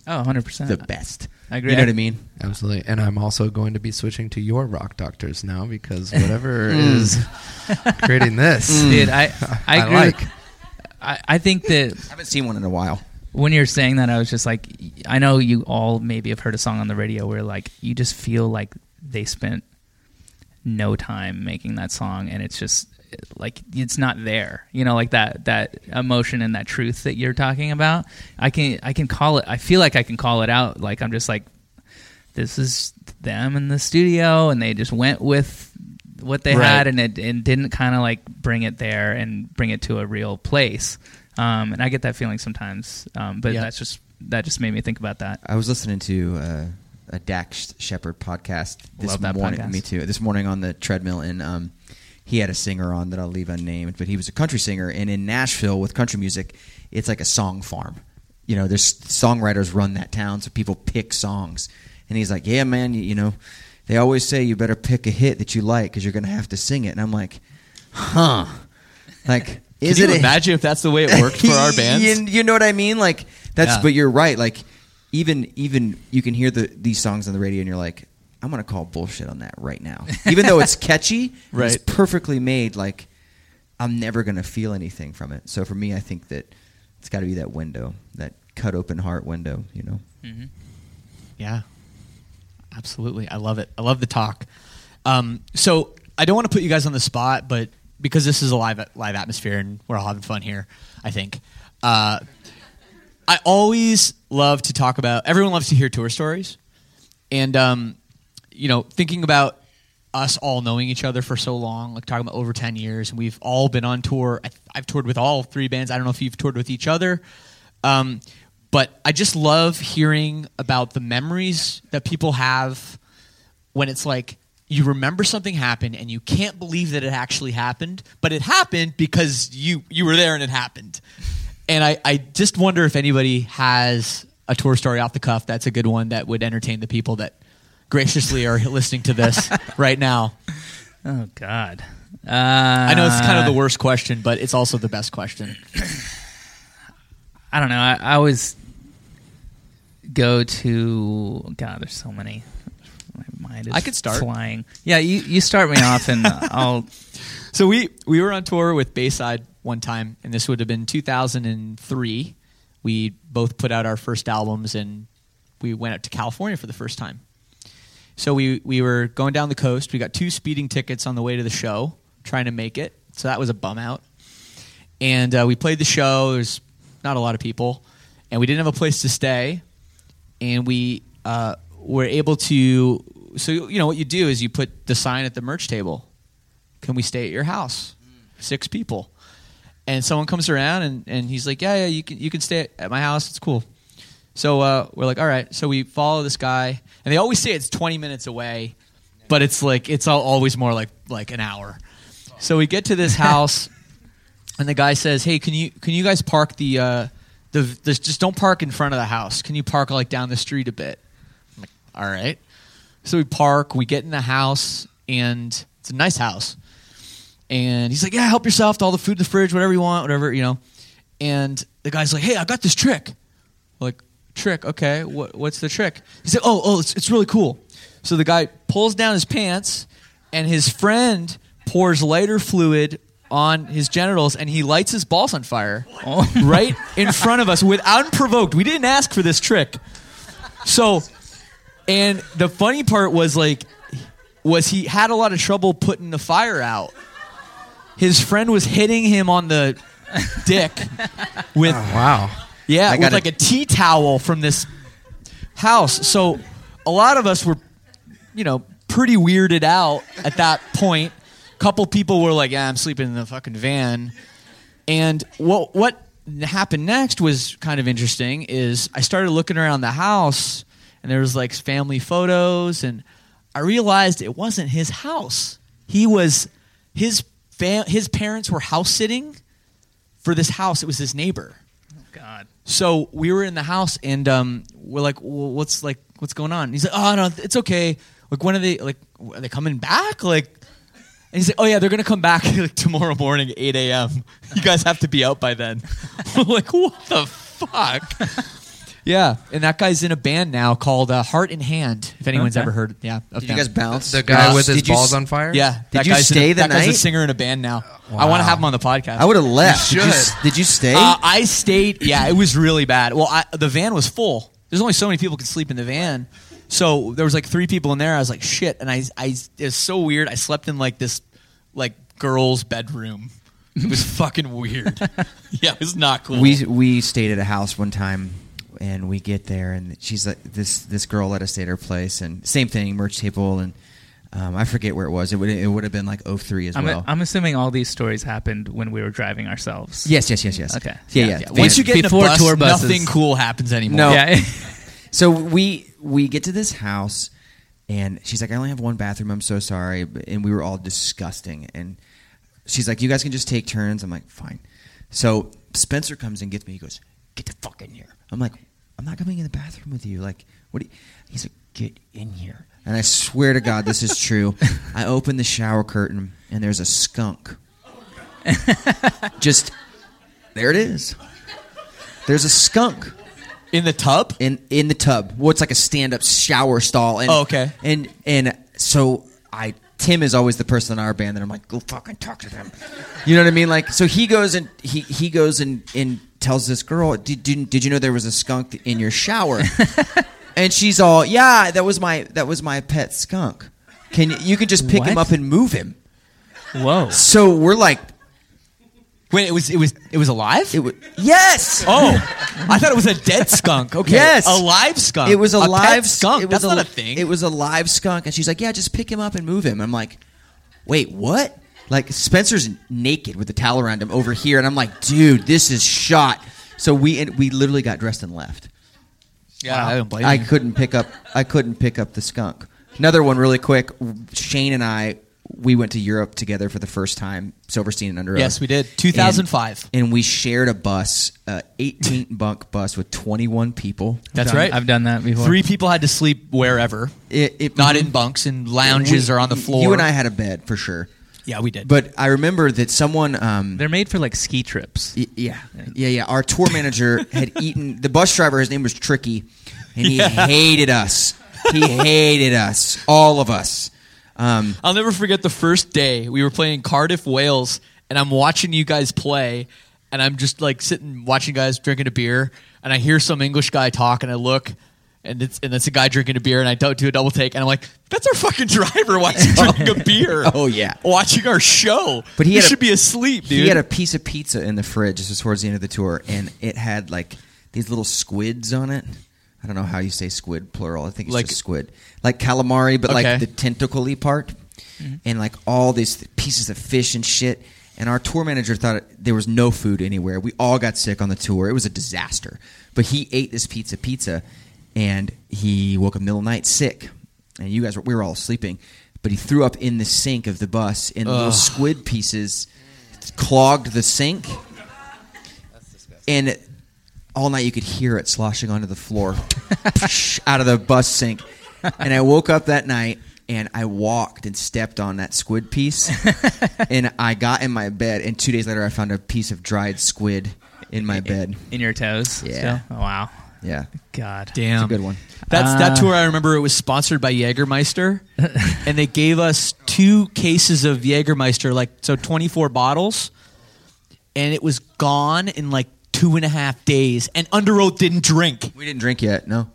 Oh, 100 percent. the best. I agree. You know what I mean? Absolutely. And I'm also going to be switching to your rock doctors now because whatever mm. is creating this. dude. I I, I agree. like. with- I, I think that I haven't seen one in a while. when you're saying that, I was just like, I know you all maybe have heard a song on the radio where like you just feel like they spent no time making that song, and it's just like it's not there. You know, like that that emotion and that truth that you're talking about. I can I can call it. I feel like I can call it out. Like I'm just like, this is them in the studio, and they just went with what they Right. had, and it and didn't kind of like bring it there and bring it to a real place. Um, and I get that feeling sometimes, um, but Yeah. that's just that just made me think about that. I was listening to uh, a Dax Shepard podcast this morning. podcast. Me too. This morning on the treadmill, and um, he had a singer on that I'll leave unnamed, but he was a country singer. And in Nashville, with country music, it's like a song farm. You know, there's songwriters run that town, so people pick songs. And he's like, "Yeah, man, you, you know, they always say you better pick a hit that you like because you're going to have to sing it." And I'm like, "Huh." Like, is Can you it a- imagine if that's the way it worked for our bands? you, you know what I mean? Like that's. Yeah. But you're right. Like even even you can hear the these songs on the radio, and you're like, I'm gonna call bullshit on that right now. Even though it's catchy, it's perfectly made. Like I'm never gonna feel anything from it. So for me, I think that it's got to be that window, that cut open heart window. You know. Mm-hmm. Yeah, absolutely. I love it. I love the talk. Um, so I don't want to put you guys on the spot, but because this is a live live atmosphere and we're all having fun here, I think. Uh, I always love to talk about. Everyone loves to hear tour stories, and um, you know, thinking about us all knowing each other for so long, like talking about over ten years, and we've all been on tour. I, I've toured with all three bands. I don't know if you've toured with each other, um, but I just love hearing about the memories that people have when it's like you remember something happened and you can't believe that it actually happened, but it happened because you you were there and it happened. And I, I just wonder if anybody has a tour story off the cuff that's a good one that would entertain the people that graciously are listening to this right now. Oh God. Uh, I know it's kind of the worst question, but it's also the best question. I don't know. I, I always go to God. There's so many. My mind is I could start. flying. Yeah, you you start me off, and I'll. So we we were on tour with Bayside one time, and this would have been 2003. We both put out our first albums, and we went out to California for the first time. So we we were going down the coast. We got two speeding tickets on the way to the show, trying to make it. So that was a bum out. And uh, we played the show. There's not a lot of people, and we didn't have a place to stay. And we uh, were able to. So you know what you do is you put the sign at the merch table can we stay at your house? Six people. And someone comes around and, and he's like, yeah, yeah, you can, you can stay at my house. It's cool. So uh, we're like, all right. So we follow this guy, and they always say it's 20 minutes away, but it's like it's all, always more like like an hour. So we get to this house, and the guy says, "Hey, can you can you guys park the uh, the, the just don't park in front of the house? Can you park like down the street a bit?" I'm like, all right. So we park. We get in the house, and it's a nice house and he's like, "Yeah, help yourself to all the food in the fridge, whatever you want, whatever you know." And the guy's like, "Hey, I got this trick." Like, trick? Okay, what, what's the trick? He's like, "Oh, oh, it's, it's really cool." So the guy pulls down his pants, and his friend pours lighter fluid on his genitals, and he lights his balls on fire oh. right in front of us, without unprovoked. We didn't ask for this trick. So, and the funny part was like, was he had a lot of trouble putting the fire out his friend was hitting him on the dick with oh, Wow. yeah, I with like a tea towel from this house. So a lot of us were, you know, pretty weirded out at that point. Couple people were like, "Yeah, I'm sleeping in the fucking van." And what what happened next was kind of interesting. Is I started looking around the house, and there was like family photos, and I realized it wasn't his house. He was his fam- his parents were house sitting for this house. It was his neighbor. Oh God. So we were in the house, and um, we're like, well, "What's like, what's going on?" And he's like, "Oh no, it's okay. Like, when are they? Like, are they coming back? Like." And he's like, "Oh yeah, they're gonna come back like tomorrow morning, eight a.m. You guys have to be out by then." we're like, "What the fuck?" yeah, and that guy's in a band now called uh, Heart in Hand. If anyone's Okay. ever heard, yeah, of Did you them. guys bounce? The guy Uh, with his did you balls s- on fire? Yeah, that you guy's in a- stay the that guy's a night? singer in a band now. I want to have him on the podcast. I would have left. You Did you, should. did you stay? Uh, I stayed. Yeah, it was really bad. Well, I, the van was full. There's only so many people can sleep in the van, so there was like three people in there. I was like, shit, and I, I, it was so weird. I slept in like this, like girl's bedroom. It was fucking weird. yeah, it was not cool. we we stayed at a house one time and we get there and she's like this this girl let us stay at her place and same thing merch table and um, I forget where it was it would it would have been like 03 as I'm, well I'm assuming all these stories happened when we were driving ourselves. yes yes yes yes Okay. yeah Yeah, yeah, yeah. once you get Before in a bus, tour buses. nothing cool happens anymore. No. Yeah. so we we get to this house and she's like I only have one bathroom. I'm so sorry. And we were all disgusting. And she's like you guys can just take turns. I'm like fine. So Spencer comes and gets me. He goes get the fuck in here. I'm like I'm not coming in the bathroom with you. Like what do you he's like get in here. And I swear to God this is true. I open the shower curtain and there's a skunk. Just there it is. There's a skunk in the tub. in in the tub. Well, it's like a stand up shower stall. And, Oh, okay. And and so I Tim is always the person in our band that I'm like, go fucking talk to them. You know what I mean? Like, so he goes and he he goes and and tells this girl, did did, did you know there was a skunk in your shower? and she's all, yeah, that was my that was my pet skunk. Can you, you can just pick him What? up and move him? Whoa. So we're like, Wait, it was it was it was alive. it was yes. oh, I thought it was a dead skunk. Okay, Yes. a live skunk. It was a, pet live skunk. It was That's a, not a thing. It was a live skunk, and she's like, "Yeah, just pick him up and move him." I'm like, "Wait, what?" Like Spencer's naked with a towel around him over here, and I'm like, "Dude, this is shot." So we and we literally got dressed and left. yeah, I don't blame I you. couldn't pick up. I couldn't pick up the skunk. Another one, really quick. Shane and I, we went to Europe together for the first time. Silverstein and Under Yes, we did. 2005. and, and we shared a bus, a 18 bunk bus with 21 people. That's Done- right. I've done that before. Three people had to sleep wherever, It, it not in bunks, in lounges We- or on the floor. You and I had a bed for sure. yeah, we did. But I remember that someone, um, They're made for like ski trips. y- yeah, yeah, yeah. Our tour manager had eaten the bus driver. His name was Tricky. and he Yeah. hated us. He hated us, all of us. Um, I'll never forget the first day we were playing Cardiff, Wales, and I'm watching you guys play, and I'm just like sitting watching guys drinking a beer, and I hear some English guy talk, and I look, and it's and it's a guy drinking a beer, and I don't do a double take, and I'm like, that's our fucking driver. Why is he drinking a beer? Oh, yeah. watching our show. But he You had a- should be asleep, dude. He had a piece of pizza in the fridge. just towards the end of the tour, and it had like these little squids on it. I don't know how you say squid plural. I think it's Like- just squid, like calamari, but Okay. like the tentacly part, mm-hmm. and like all these pieces of fish and shit. And our tour manager thought it, there was no food anywhere. We all got sick on the tour. It was a disaster. But he ate this pizza pizza, and he woke up middle of the night sick. And you guys were we were all sleeping, but he threw up in the sink of the bus, and little squid pieces clogged the sink. And all night you could hear it sloshing onto the floor out of the bus sink. And I woke up that night and I walked and stepped on that squid piece. and I got in my bed, and two days later I found a piece of dried squid in my bed. in your toes. Yeah. still? Oh, wow. Yeah, God. Damn, it's a good one. That's Uh, that tour. I remember it was sponsored by Jägermeister, and they gave us two cases of Jägermeister, like so, twenty four bottles, and it was gone in like two and a half days. And Underoath didn't drink. We didn't drink yet. No,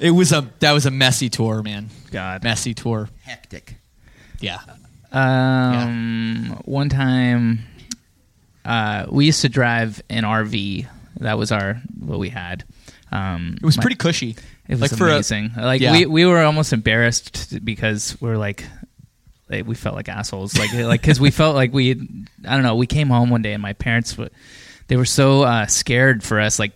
It was a that was a messy tour, man. God. Messy tour. hectic. Yeah. Um, one time, uh, we used to drive an RV. That was our what we had. Um, It was my- pretty cushy. It was like for a- amazing. like Yeah. we we were almost embarrassed because we're like. like, We felt like assholes, like like because we felt like we, I don't know. We came home one day and my parents, w- they were so uh, scared for us, like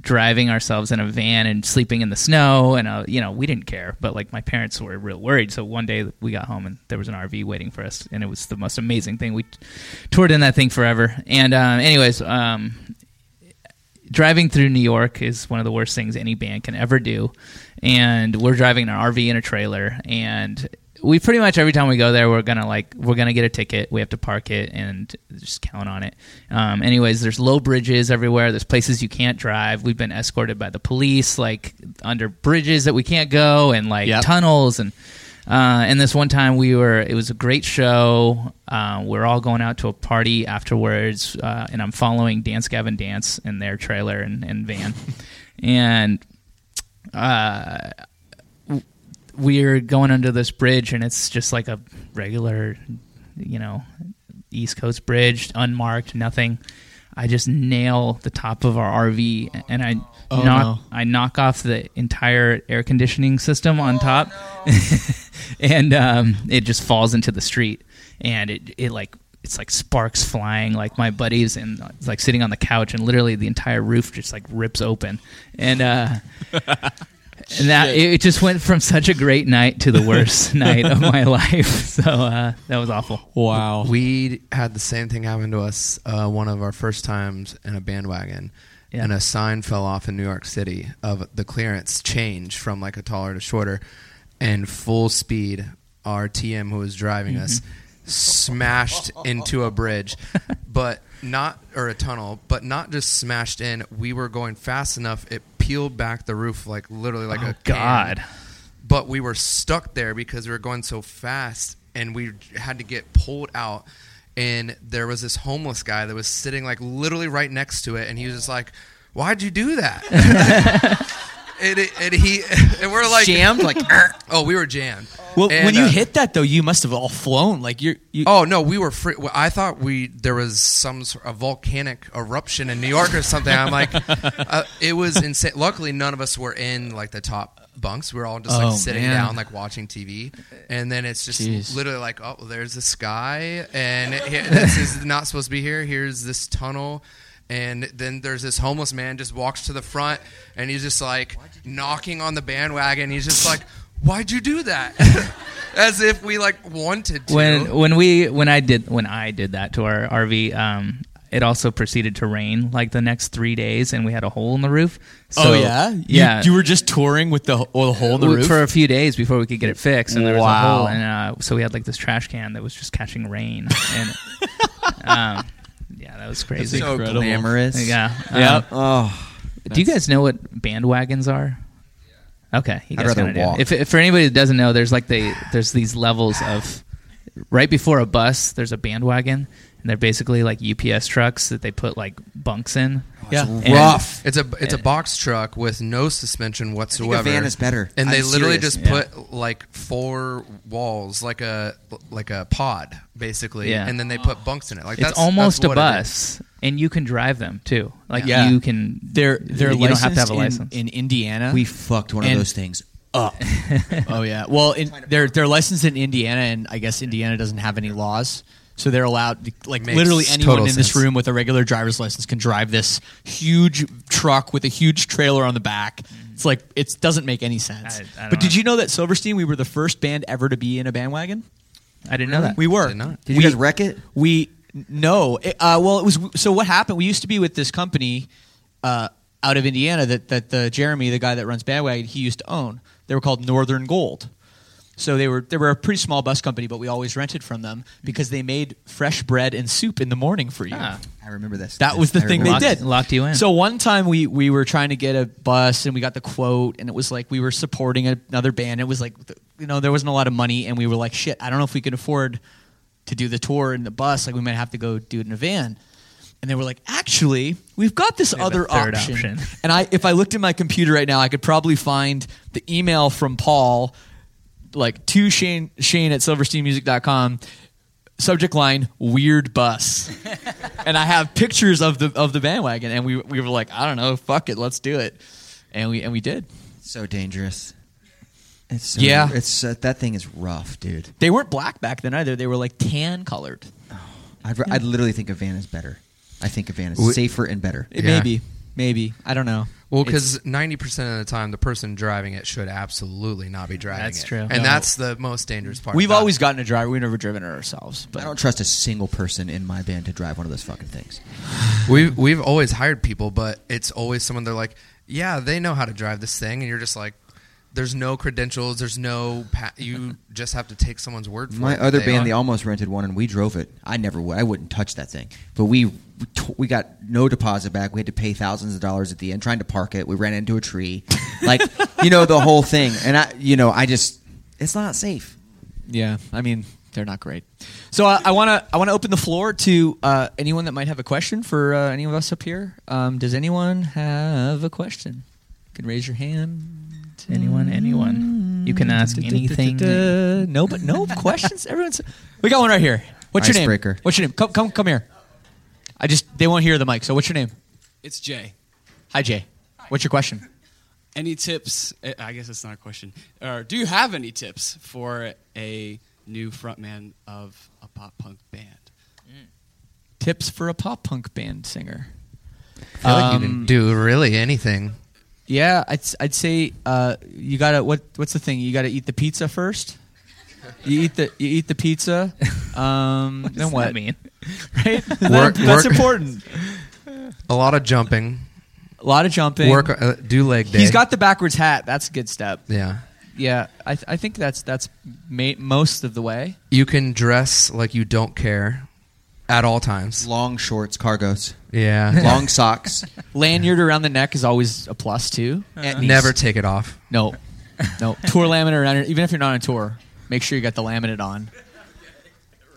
driving ourselves in a van and sleeping in the snow, and uh, you know we didn't care, but like my parents were real worried. So one day we got home and there was an RV waiting for us, and it was the most amazing thing. We toured in that thing forever. And um, anyways, um, driving through New York is one of the worst things any band can ever do. And we're driving an RV in a trailer, and we pretty much every time we go there, we're gonna like we're gonna get a ticket. We have to park it and just count on it. Um, anyways, there's low bridges everywhere. There's places you can't drive. We've been escorted by the police, like under bridges that we can't go, and like Yep. tunnels and. Uh, and this one time we were, it was a great show. Uh, we're all going out to a party afterwards, uh, and I'm following Dance Gavin Dance in their trailer and, and van. and uh, we're going under this bridge, and it's just like a regular, you know, East Coast bridge, unmarked, nothing. I just nail the top of our RV, and I Oh, knock no. I knock off the entire air conditioning system on top, and um, it just falls into the street, and it it like it's like sparks flying. Like my buddies and it's like sitting on the couch, and literally the entire roof just like rips open, and uh, and that it, it just went from such a great night to the worst night of my life. So uh, that was awful. Wow. We had the same thing happen to us uh, one of our first times in a bandwagon. Yeah. And a sign fell off in New York City of the clearance change from like a taller to shorter. And full speed, our TM who was driving us smashed into a bridge, but not, or a tunnel, but not just smashed in. We were going fast enough, it peeled back the roof like literally like Oh a can. God. but we were stuck there because we were going so fast and we had to get pulled out. And there was this homeless guy that was sitting like literally right next to it and he was just like why'd you do that and, it, and he and we're like Jammed like. oh we were jammed well, And, when you uh, hit that though, you must have all flown. Like you're. You, Oh no, we were free. I thought we there was some sort of volcanic eruption in New York or something. I'm like, uh, it was insane. Luckily, none of us were in like the top bunks. We were all just Oh, like sitting man. down, like watching TV. And then it's just Jeez. literally like, oh, well, there's the sky, and it, this is not supposed to be here. Here's this tunnel. And then there's this homeless man just walks to the front, and he's just like knocking on the bandwagon. He's just like, "Why'd you do that?" As if we like wanted to. when when we when I did when I did that to our RV, um, it also proceeded to rain like the next three days, and we had a hole in the roof. oh So- yeah. You, yeah. You were just touring with the, oh, the hole in the We- roof. for a few days before we could get it fixed, and there was a hole, and uh, so we had like this trash can that was just catching rain, and um, yeah, that was crazy. So Incredible. glamorous. yeah, Yeah. Um, Oh, do you guys know what bandwagons are? Okay, you I'd guys rather kinda do. walk. If, if for anybody that doesn't know, there's like the there's these levels of right before a bus. There's a bandwagon, and they're basically like UPS trucks that they put like bunks in. Oh, yeah. And- rough. It's a it's a box truck with no suspension I think whatsoever. a van is better. And they I'm literally serious. just Yeah. put like four walls, like a like a pod, basically, Yeah. and then they oh. put bunks in it. Like It's that's almost that's a what it is. bus, and you can drive them too. Like Yeah. you can. They're they're you don't have to have a licensed license. in, in Indiana. we fucked one And- of those things up. oh yeah. Well, in, they're they're licensed in Indiana, and I guess Indiana doesn't have any laws, so they're allowed. Like Makes literally anyone total in this sense. room with a regular driver's license can drive this huge truck with a huge trailer on the back. It's like it doesn't make any sense. I- I don't but did know. you know that Silverstein? We were the first band ever to be in a bandwagon. I didn't know that. We were. Did not. Did We- you guys wreck it? We no. It- Uh, well, it was so. What happened? We used to be with this company uh, out of Indiana that that the Jeremy, the guy that runs Bandwagon, he used to own. They were called Northern Gold. So they were they were a pretty small bus company, but we always rented from them because they made fresh bread and soup in the morning for you. Ah. I remember this. That was the I thing they remember Locked- did. locked you in. So one time we we were trying to get a bus and we got the quote and it was like we were supporting another band. It was like you know there wasn't a lot of money and we were like shit. I don't know if we can afford to do the tour in the bus. Like we might have to go do it in a van. And they were like, actually, we've got this have a other option. option. And I, if I looked at my computer right now, I could probably find the email from Paul, like to Shane, Shane at silversteinmusic.com, subject line, weird bus. and I have pictures of the, of the bandwagon. And we, we were like, I don't know, fuck it, let's do it. And we, and we did. So dangerous. It's so, Yeah. It's uh, that thing is rough, dude. They weren't black back then either. They were like tan colored. I'd, r would literally think a van is better. I think a van is We- safer and better. It Yeah. Maybe, maybe. I don't know. Well, because ninety percent of the time, the person driving it should absolutely not be driving That's it. true. and No. that's the most dangerous part. we've always it. gotten a driver. We've never driven it ourselves. But I don't trust a single person in my band to drive one of those fucking things. We've we've always hired people, but it's always someone they're like, yeah, they know how to drive this thing, and you're just like, there's no credentials, there's no, pa- you just have to take someone's word for My it. My other They band, are. they almost rented one, and we drove it. I never would. I wouldn't touch that thing. But we we got no deposit back. We had to pay thousands of dollars at the end trying to park it. We ran into a tree, like you know the whole thing. And I, you know, I just it's not safe. Yeah, I mean they're not great. So uh, I want to I want to open the floor to uh, anyone that might have a question for uh, any of us up here. Um, does anyone have a question? You can raise your hand. Anyone, anyone. You can ask anything. No, but no questions. Everyone's. We got one right here. What's your name? Icebreaker. What's your name? Come, come, come here. I just they won't hear the mic. So what's your name? It's Jay. Hi Jay. What's your question? Any tips? eh, I guess it's not a question. Or do you have any tips for a new frontman of a pop punk band? Tips for a pop punk band singer. I feel like you Um, can do really anything. Yeah, I'd I'd say uh, you gotta what what's the thing? You gotta eat the pizza first. You eat the you eat the pizza. Um, What then what? that mean? Right? Work- That- that's work- important. A lot of jumping, A lot of jumping. work, uh, do leg day. He's got the backwards hat. That's a good step. yeah. Yeah, I I think that's that's ma- most of the way. You can dress like you don't care at all times. Long shorts, cargos, Yeah. long socks. Lanyard around the neck is always a plus too. At least. Never take it off. No, no tour laminate around your, even if you're not on tour, make sure you got the laminate on.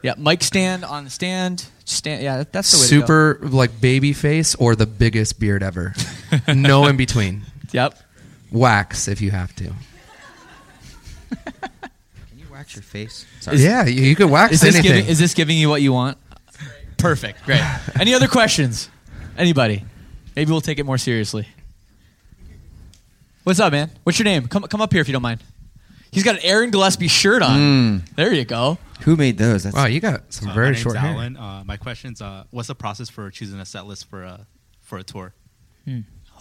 Yeah, mic stand on the stand. Stand. Yeah, that's the way to go. Super like baby face or the biggest beard ever. no in between. Yep. Wax if you have to. Can you wax your face? Sorry. yeah, you, you could wax Is this anything. giving is this giving you what you want? Perfect. Great. Any other questions? Anybody? Maybe we'll take it more seriously. What's up, man? What's your name? Come come up here if you don't mind. He's got an Aaron Gillespie shirt on. Mm. There you go. Who made those? That's wow, you got some Uh, very name's short hair. Uh, my question's uh, what's the process for choosing a set list for a for a tour?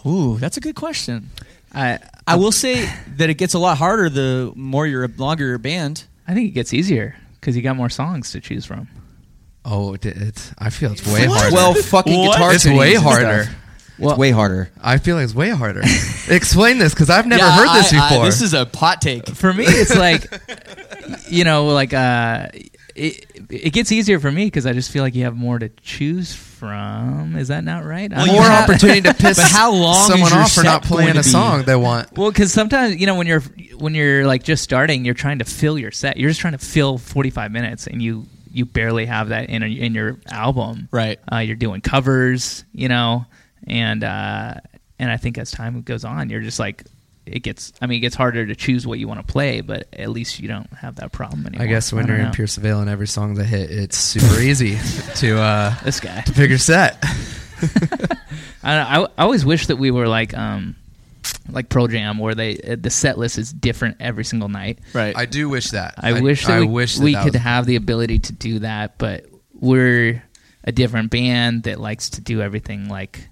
Ooh, that's a good question. I I will say that it gets a lot harder the more you're longer your band. I think it gets easier because you got more songs to choose from. Oh, it's. I feel it's way What? harder. well, fucking What? guitar It's way harder. stuff. Well- it's way harder. I feel like it's way harder. Explain this because I've never Yeah, heard this I- I- before. this is a pot take. For me, it's like, you know, like uh, it, it gets easier for me because I just feel like you have more to choose from. Is that not right? I More don't opportunity to piss But how long someone off for not playing going a song they want. Well, because sometimes you know when you're when you're like just starting, you're trying to fill your set. You're just trying to fill 45 minutes, and you you barely have that in a, in your album. Right. Uh, you're doing covers, you know, and uh, and I think as time goes on, you're just like it gets. I mean, it gets harder to choose what you want to play, but at least you don't have that problem anymore. I guess when don't you're in know. Pierce Vale and every song's a hit, it's super easy to uh, this guy. to pick your set. I, don't know, I I always wish that we were like um like Pearl Jam where they uh, the set list is different every single night. Right. I do wish that. I, wish that I we, wish that we that could was- have the ability to do that, but we're a different band that likes to do everything like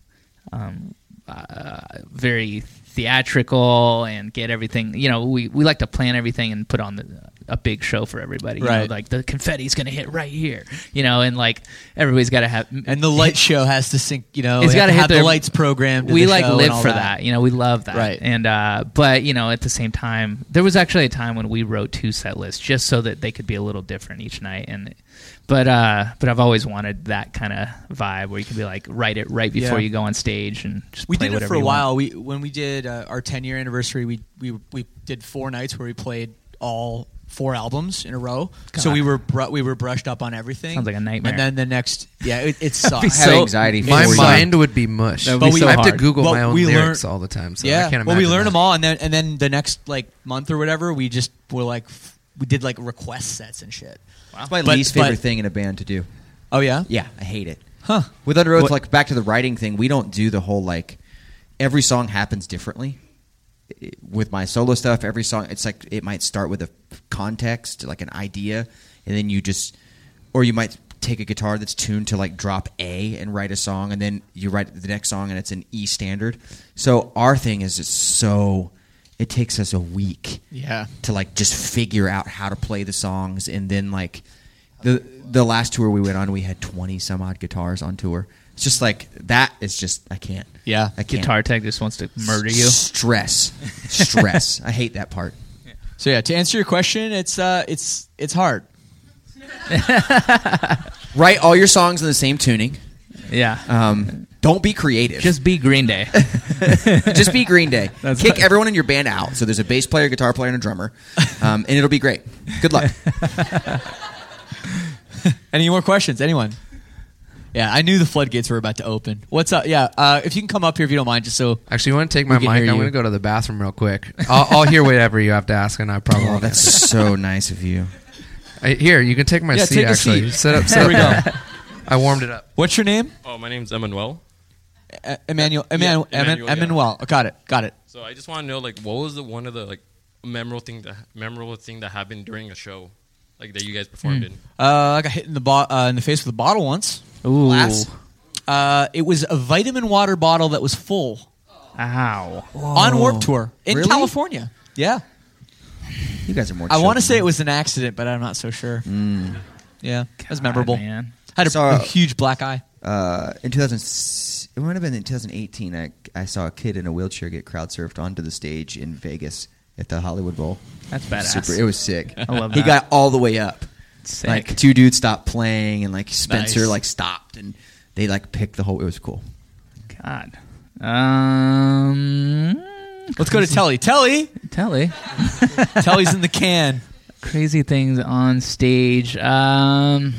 um, uh, very theatrical and get everything. You know, we, we like to plan everything and put on the, a big show for everybody. You know, Right. like the confetti's going to hit right here. You know, and like everybody's got to have and the light show has to sync. You know, It's got to hit have the lights programmed. we the like live for that. You know, we love that. Right. And uh, but you know, at the same time, there was actually a time when we wrote two set lists just so that they could be a little different each night. And but uh, but I've always wanted that kind of vibe where you can be like write it right before Yeah. you go on stage and just play. We play did it for a while. Want. We when we did uh, our 10 year anniversary, we we we did four nights where we played all four albums in a row. So we were br- we were brushed up on everything. Sounds like a nightmare. And then the next, yeah, it, it sucks. I have so- anxiety. My mind would be mush. That would But be we- so I have to. Google Well, my own lyrics learn- all the time. So yeah, I can't well, we imagine learned that. them all, and then and then the next like month or whatever, we just were like f- we did like request sets and shit. It's my But- least favorite but- thing in a band to do. Oh yeah, Yeah, I hate it. huh? With Underoath, What- like back to the writing thing, we don't do the whole like every song happens differently. I- With my solo stuff, every song it's like it might start with a context, like an idea, and then you just, or you might take a guitar that's tuned to like drop A and write a song, and then you write the next song and it's an E standard. So our thing is just so it takes us a week Yeah. to like just figure out how to play the songs and then like the the last tour we went on we had 20 some odd guitars on tour it's just like that is just i can't Yeah. i can't Guitar tech just wants to murder you. stress stress i hate that part So yeah, to answer your question, it's uh, it's it's hard. write all your songs in the same tuning Yeah. um, don't be creative just be Green Day. just be green day That's kick right. everyone in your band out so there's a bass player guitar player and a drummer um, and it'll be great good luck Any more questions? Anyone? Yeah, I knew the floodgates were about to open. What's up? Yeah, uh, if you can come up here if you don't mind, just so. Actually, you want to take my mic? I'm going to go to the bathroom real quick. I'll, I'll hear whatever you have to ask, and I probably oh won't that's answer. so nice of you I, here, you can take my Yeah, seat. take a actually, seat. sit up. Sit There up we there. I warmed it up. What's your name? Oh, my name's Emmanuel. Uh, Emmanuel. Emmanuel. Yeah, Emmanuel. Emmanuel, yeah. Emmanuel. Oh, got it. Got it. So I just want to know, like, what was the one of the like memorable thing that memorable thing that happened during a show, like that you guys performed in? Uh, I got hit in the bo- uh, in the face with a bottle once. Ooh. Glass. Uh, it was a vitamin water bottle that was full Ow. on Warped Tour in Really? California. Yeah, you guys are more I want to say it was an accident, but I'm not so sure. Yeah, that was memorable. man. Had a, So- a huge black eye. uh, in 2000, it might have been in 2018. I, I saw a kid in a wheelchair get crowd surfed onto the stage in Vegas at the Hollywood Bowl. That's badass. Super, it was sick. I love He got all the way up. Sick. Like two dudes stopped playing, and like Spencer Nice. like stopped, and they like picked the whole. It was cool. God. Um. Let's go to Telle. Telle. Telle. Telle's in the can. Crazy things on stage. Um.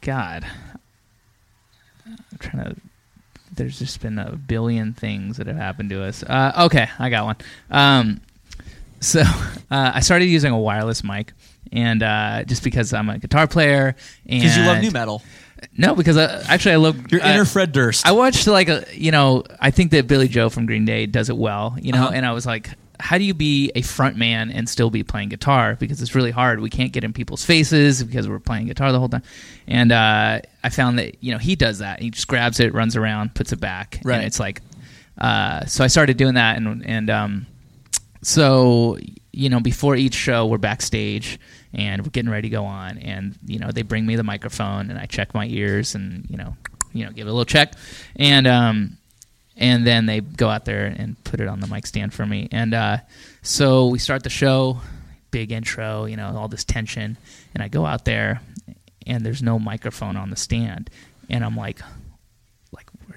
God. I'm trying to. There's just been a billion things that have happened to us. Uh, okay, I got one. Um, so uh, I started using a wireless mic, and uh, just because I'm a guitar player, and Because you love nu metal. No, because I, actually I love Your uh, inner Fred Durst. I watched like a you know I think that Billie Joe from Green Day does it well you know Uh-huh. and I was like how do you be a front man and still be playing guitar? Because it's really hard. We can't get in people's faces because we're playing guitar the whole time. And uh, I found that you know he does that. He just grabs it runs around puts it back. Right. and it's like uh, so I started doing that and and um, so you know before each show we're backstage and we're getting ready to go on. And you know they bring me the microphone and i check my ears and you know you know give it a little check. And um and then they go out there and put it on the mic stand for me. And uh so we start the show big intro, you know, all this tension, and I go out there, and there's no microphone on the stand, and I'm like,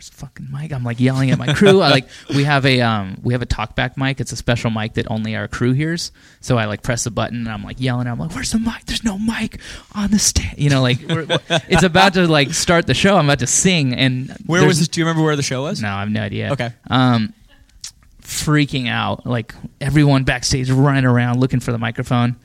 where's the fucking mic? I'm like yelling at my crew. I like we have a um we have a talkback mic. It's a special mic that only our crew hears. So I like press the button and I'm like yelling. I'm like, where's the mic? There's no mic on the stand. You know, like we're, it's about to like start the show. I'm about to sing and Where was this? Do you remember where the show was? No, I have no idea. Okay. Um, freaking out, like everyone backstage running around looking for the microphone.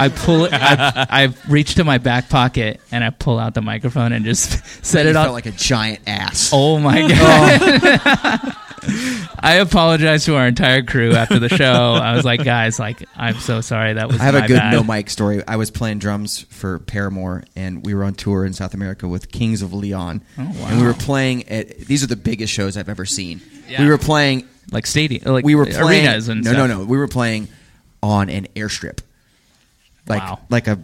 I pull it. I, I reach to my back pocket and I pull out the microphone and just set it up. like a giant ass. oh my oh. god! I apologize to our entire crew after the show. I was like, guys, like, I'm so sorry. That was I have a good bad. no mic story. I was playing drums for Paramore, and we were on tour in South America with Kings of Leon. Oh, wow. And we were playing at these are the biggest shows I've ever seen. Yeah. We were playing. like stadium, like we were playing. arenas and no, stuff. no, no. We were playing on an airstrip, like Wow. like a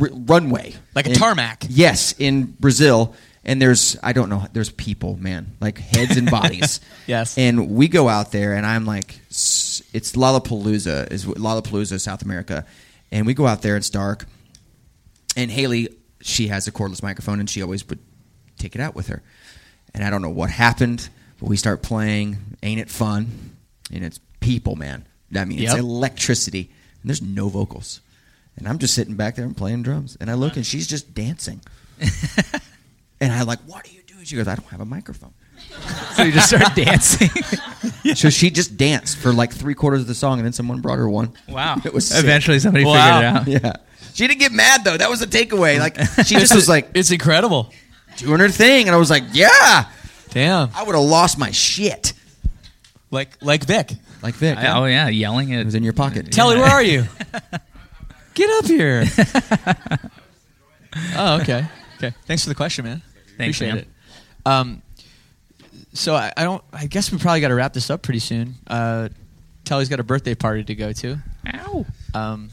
r- runway, Like a In- tarmac. Yes, in Brazil. And there's I don't know. There's people, man, like heads and bodies. Yes. And we go out there, and I'm like, it's Lollapalooza, is Lollapalooza, South America, and we go out there. It's dark, and Hayley, she has a cordless microphone, and she always would take it out with her. And I don't know what happened, but we start playing. Ain't it fun? And it's people, man. I mean, it's electricity, and there's no vocals. And I'm just sitting back there and playing drums, and I look, and she's just dancing. and I'm like, "What are you doing?" She goes, "I don't have a microphone." So you just start dancing. So she just danced for like three quarters of the song, and then someone brought her one. Wow. It was sick. Eventually, somebody Wow. figured it out. Yeah. She didn't get mad though. That was the takeaway. Like she just was like It's incredible. doing her thing, and I was like, "Yeah." Damn. I would have lost my shit. Like like Vic. Like Vic. I- oh yeah, yelling at It was in your pocket. Telle, where are you? Get up here. oh, okay. Okay. Thanks for the question, man. Thanks, Appreciate man. it. Um, so I, I don't. I guess we probably got to wrap this up pretty soon. Uh, Telle's got a birthday party to go to. Ow. Um,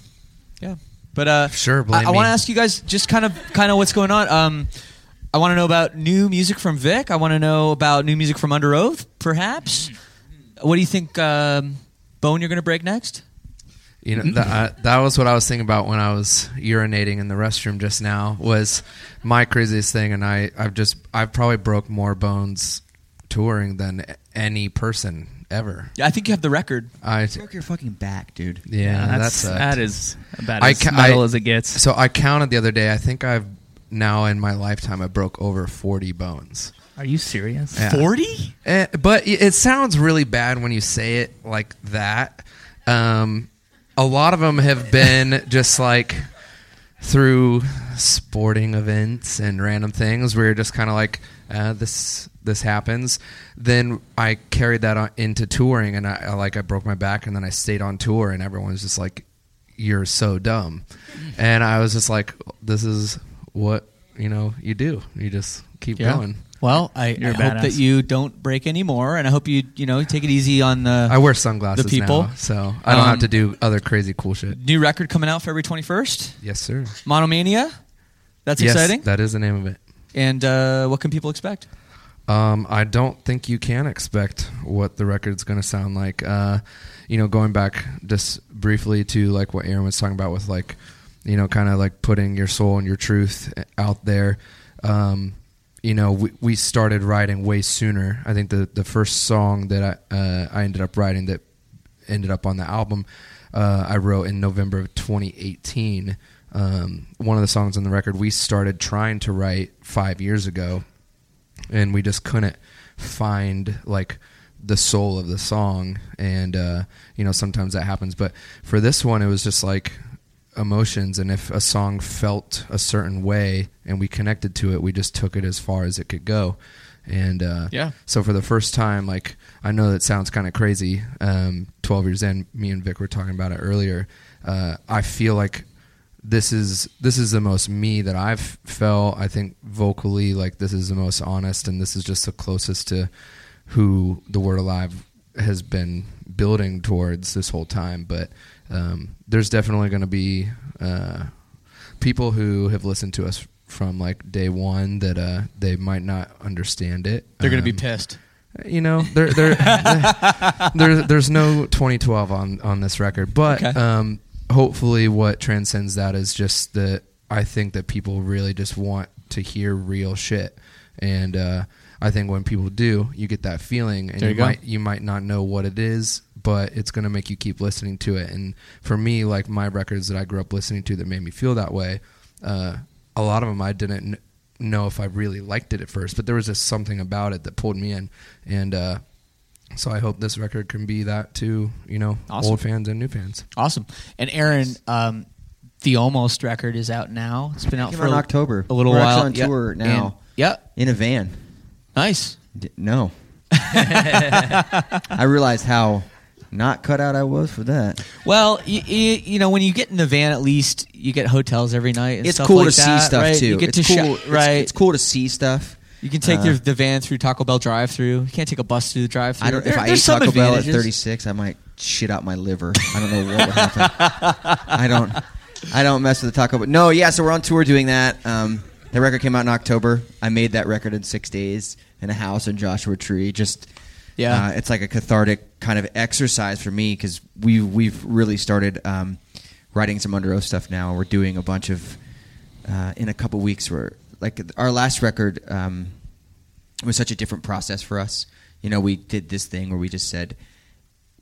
yeah, but uh, Sure, blame I, I want to ask you guys just kind of kind of what's going on. Um, I want to know about new music from Vic. I want to know about new music from Underoath, perhaps. What do you think, um, Bone? You're going to break next? You know that I, that was what I was thinking about when I was urinating in the restroom just now. Was my craziest thing, and I I've just I've probably broke more bones touring than any person ever. Yeah, I think you have the record. I broke your fucking back, dude. yeah, that's that's that is about I as ca- metal I- as it gets. So I counted the other day. I think I've now in my lifetime I broke over forty bones. Are you serious? Forty? Eh, but it- it sounds really bad when you say it like that. Um, a lot of them have been just like through sporting events and random things where you're just kind of like, uh, this this happens. Then I carried that on, into touring, and I I, like I broke my back, and then I stayed on tour, and everyone's just like, "You're so dumb," and I was just like, "This is what you know you do. You just keep going." Well, I, I hope that you don't break anymore, and I hope you you know take it easy on the I wear sunglasses The people? now, so I don't Um, have to do other crazy cool shit. new record coming out February twenty first. Yes, sir. Monomania. That's yes, exciting. That is the name of it. and uh, what can people expect? Um, I don't think you can expect what the record's going to sound like. Uh, you know, going back just briefly to like what Aaron was talking about with like, you know, kind of like putting your soul and your truth out there. Um, you know, we, we started writing way sooner. I think the the first song that I uh, I ended up writing that ended up on the album uh, I wrote in November of 2018. Um, one of the songs on the record we started trying to write five years ago and we just couldn't find like the soul of the song and uh you know sometimes that happens but for this one it was just like emotions and if a song felt a certain way and we connected to it we just took it as far as it could go and uh Yeah. so for the first time like i know that sounds kind of crazy um 12 years in me and vic were talking about it earlier uh i feel like this is this is the most me that I've felt. I think vocally, like this is the most honest, and this is just the closest to who the Word Alive has been building towards this whole time. But um, there's definitely going to be uh, people who have listened to us from like day one that uh, they might not understand it. They're going to be Um, pissed. you know, there, there, there, there's no 2012 on on this record, but Okay. um, hopefully, what transcends that is just that I think that people really just want to hear real shit, and uh, I think when people do, you get that feeling, and There you, you go. might you might not know what it is. But it's gonna make you keep listening to it, and for me, like my records that I grew up listening to that made me feel that way, uh, a lot of them I didn't kn- know if I really liked it at first, but there was just something about it that pulled me in, and uh, so I hope this record can be that to you know Awesome. old fans and new fans. Awesome. And Aaron, um, the Almost record is out now. It's been out for out in a- October. A little We're while. actually on tour now. And- yep. in a van. Nice. D- no. I realized how not cut out I was for that. Well, you, you, know, when you get in the van, at least you get hotels every night. And it's cool like to that, see stuff right? too. You get it's to cool. it's- right. It's, cool to see stuff. You can take Uh, your, the van through Taco Bell drive-through. You can't take a bus through the drive-through. I don't. There- if I ate Taco Bell at 36, I might shit out my liver. I don't know what would happen. I don't. I don't mess with the Taco Bell. No, yeah. So we're on tour doing that. Um, the record came out in October. I made that record in six days in a house in Joshua Tree. Just Yeah. uh, it's like a cathartic kind of exercise for me because we we've really started um, writing some Underoath stuff now. We're doing a bunch of uh, in a couple weeks. We're like our last record. Um, was such a different process for us. You know, we did this thing where we just said,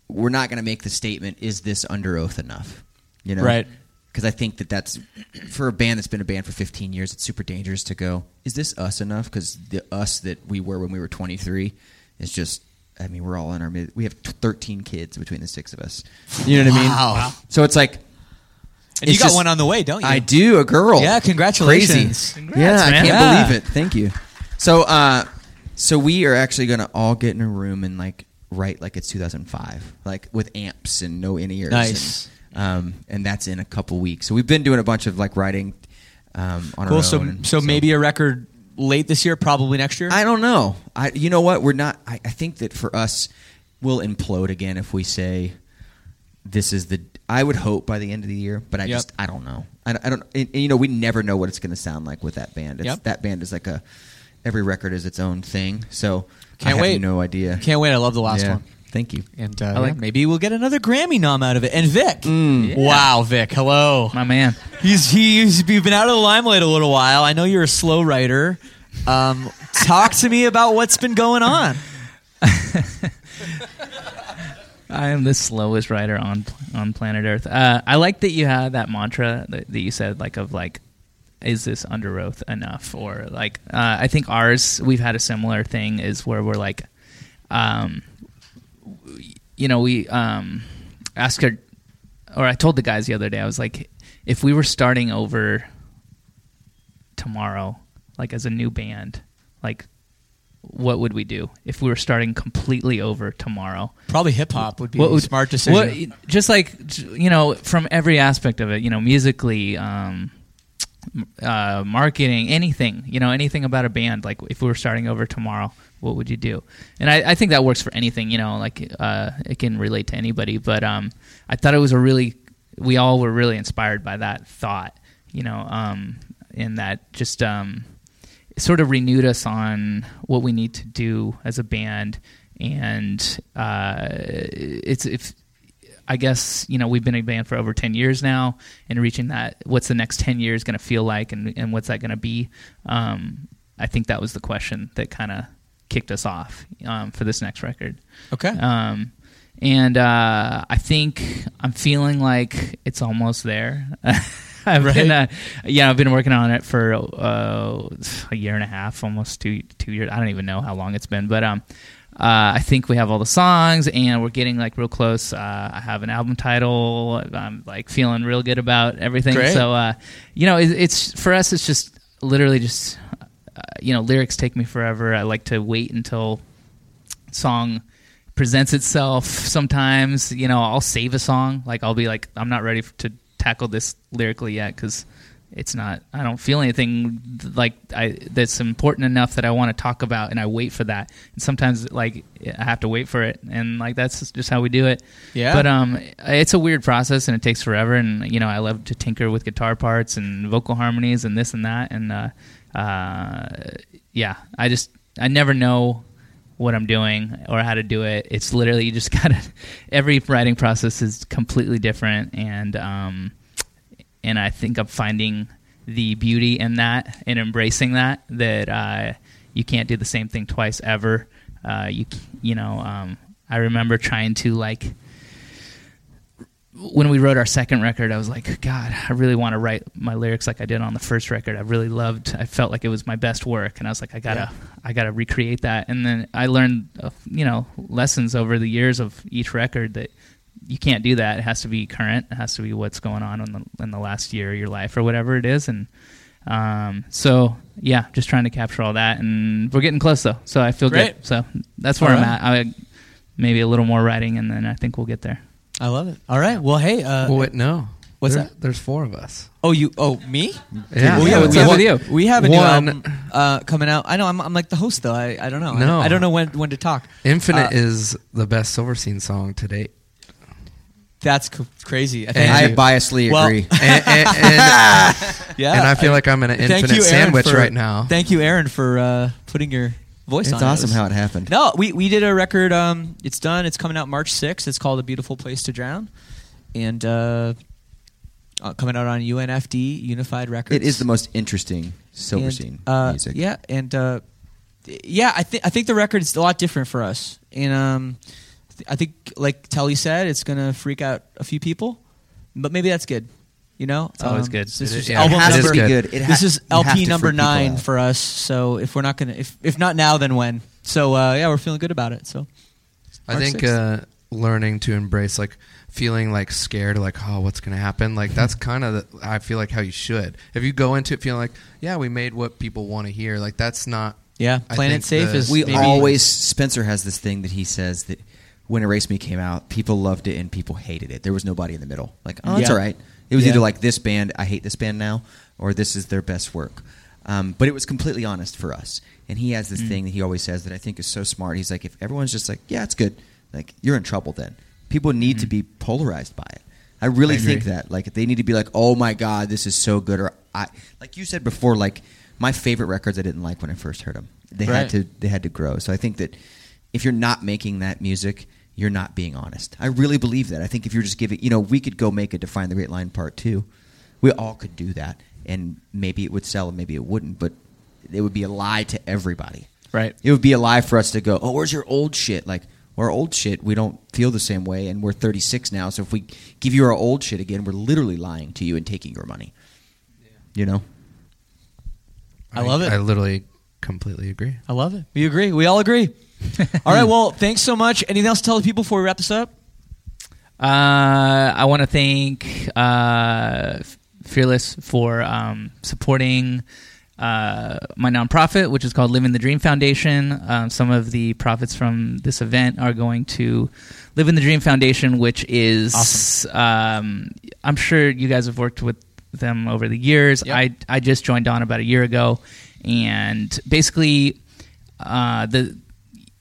we're not going to make the statement, is this Underoath enough? You know? Right. Because I think that that's, for a band that's been a band for 15 years, it's super dangerous to go, is this us enough? Because the us that we were when we were 23 is just, I mean, we're all in our mid, we have 13 kids between the six of us. You know what I mean? Wow. So it's like, And you got just- one on the way, don't you? I do, a girl. Yeah, congratulations. Crazy. Congrats, yeah, I can't Yeah. believe it. Thank you. So, uh, so we are actually going to all get in a room and like write like it's 2005, like with amps and no in ears. Nice. And, um, and that's in a couple weeks. So we've been doing a bunch of like writing um, on Cool. our So, own. and so maybe a record late this year, probably next year. I don't know. I you know what? We're not. I, I think that for us, we'll implode again if we say this is the. I would hope by the end of the year, but I Yep. just I don't know. I, don't- I don't. And, and, you know, we never know what it's going to sound like with that band. It's, Yep. That band is like a. Every record is its own thing. So Can't have wait. no idea. Can't wait. I love the last Yeah. one. Thank you. And uh, I like- yeah, maybe we'll get another Grammy nom out of it. And Vic, Mm. wow, Vic, hello. My man. He's he's you've been out of the limelight a little while. I know you're a slow writer. Um, talk to me about what's been going on. I am the slowest writer on on planet Earth. Uh, I like that you had that mantra that, that you said, like of like, is this Underoath enough? Or like, uh, I think ours we've had a similar thing is where we're like, um, w- you know, we um, asked her, or I told the guys the other day, I was like, if we were starting over tomorrow, like as a new band, like. What would we do if we were starting completely over tomorrow? Probably hip hop would be What would- smart decision. what- just like you know, from every aspect of it, you know, musically, um, uh, marketing, anything, you know, anything about a band. Like if we were starting over tomorrow, what would you do? And I, I think that works for anything. You know, like uh, it can relate to anybody. But um, I thought it was a really, we all were really inspired by that thought. You know, um, in that just um, sort of renewed us on what we need to do as a band and uh, it's if I guess you know we've been a band for over ten years now, and reaching that, what's the next ten years going to feel like, and and what's that going to be? Um, I think that was the question that kind of kicked us off um, for this next record. okay. Um, and uh, I think I'm feeling like it's almost there. I've been, uh, yeah, I've been working on it for uh, a year and a half, almost two two years. I don't even know how long it's been, but um, uh, I think we have all the songs, and we're getting like real close. Uh, I have an album title. I'm like feeling real good about everything. Great. So, uh, you know, it, it's for us. It's just literally just uh, you know, lyrics take me forever. I like to wait until song presents itself. Sometimes you know i'll save a song. Like i'll be like i'm not ready to tackle this lyrically yet because it's not i don't feel anything like i that's important enough that i want to talk about and i wait for that. And sometimes like i have to wait for it. And like that's just how we do it. Yeah. but um it's a weird process and it takes forever. And you know i love to tinker with guitar parts and vocal harmonies and this and that. And uh uh yeah i just i never know what I'm doing or how to do it. It's literally you just gotta. Every writing process is completely different, and um, and I think I'm finding the beauty in that and embracing that. That uh, you can't do the same thing twice ever. Uh, you you know um, I remember trying to like when we wrote our second record, I was like, God, I really want to write my lyrics like I did on the first record. I really loved. I felt like it was my best work, and I was like, I gotta, I gotta recreate that. And then I learned, uh, you know, lessons over the years of each record that you can't do that. It has to be current. It has to be what's going on in the in the last year of your life or whatever it is. And um, so yeah, just trying to capture all that, and we're getting close though. So I feel Great. good. So that's where All I'm right. at. I maybe a little more writing, and then I think we'll get there. I love it. All right. Well, hey. Uh, well, wait, no. What's There- that? There's four of us. Oh, you. Oh, me? Yeah. Well, Yeah, we what's have- up with you? We have a One- new album uh, coming out. I know. I'm, I'm like the host though. I, I don't know. I No. don't, I don't know when when to talk. Infinite Uh, is the best Silverstein song to date. That's c- crazy. I I biasly Well- agree. And, and, and, Yeah. and I feel like I'm in an infinite you, sandwich for- right now. Thank you, Aaron, for uh, putting your voice it's on. it. awesome how it happened. No, we, we did a record. Um, it's done. It's coming out March 6th. It's called A Beautiful Place to Drown. And uh, uh, coming out on UNFD, Unified Records. It is the most interesting Silverstein And, uh, music. Yeah, and uh, yeah, I think I think the record is a lot different for us. And um, th- I think, like Telle said, it's gonna freak out a few people, but maybe that's good. You know, It's always Um, good. This It is is- yeah, album it has to be good. It ha- this is LP number nine for us. So if we're not gonna, if if not now, then when? So uh, yeah, we're feeling good about it. So I March think uh, learning to embrace like feeling like scared, like oh, what's going to happen? Like that's kind of I feel like how you should. If you go into it feeling like yeah, we made what people want to hear, like that's not. yeah, I playing it safe the- is we maybe, always Spencer has this thing that he says that when Erase Me came out, people loved it and people hated it. There was nobody in the middle. Like, oh, it's Yeah. all right. It was Yeah. either like this band, I hate this band now, or this is their best work. Um, but it was completely honest for us. And he has this thing that he always says that I think is so smart. He's like, if everyone's just like, yeah, it's good, like you're in trouble then. People need to be polarized by it. I really I think that. Like they need to be like, oh my god, this is so good. Or I, like you said before, like my favorite records I didn't like when I first heard them. They Right. had to they had to grow. So I think that if you're not making that music, you're not being honest. I really believe that. I think if you're just giving, you know, we could go make a Define the Great Line Part Two. We all could do that, and maybe it would sell, and maybe it wouldn't. But it would be a lie to everybody. right. It would be a lie for us to go, oh, where's your old shit? Like, our old shit, we don't feel the same way, and we're 36 now. So if we give you our old shit again, we're literally lying to you and taking your money. You know? I love it. I literally completely agree. I love it. We agree. We all agree. all right. Well, thanks so much. Anything else to tell the people before we wrap this up? Uh, I want to thank uh, Fearless for um, supporting uh, my nonprofit, which is called Living the Dream Foundation. Um, some of the profits from this event are going to Living the Dream Foundation, which is um, I'm sure you guys have worked with them over the years. Yep. I I just joined on about a year ago, and basically uh, the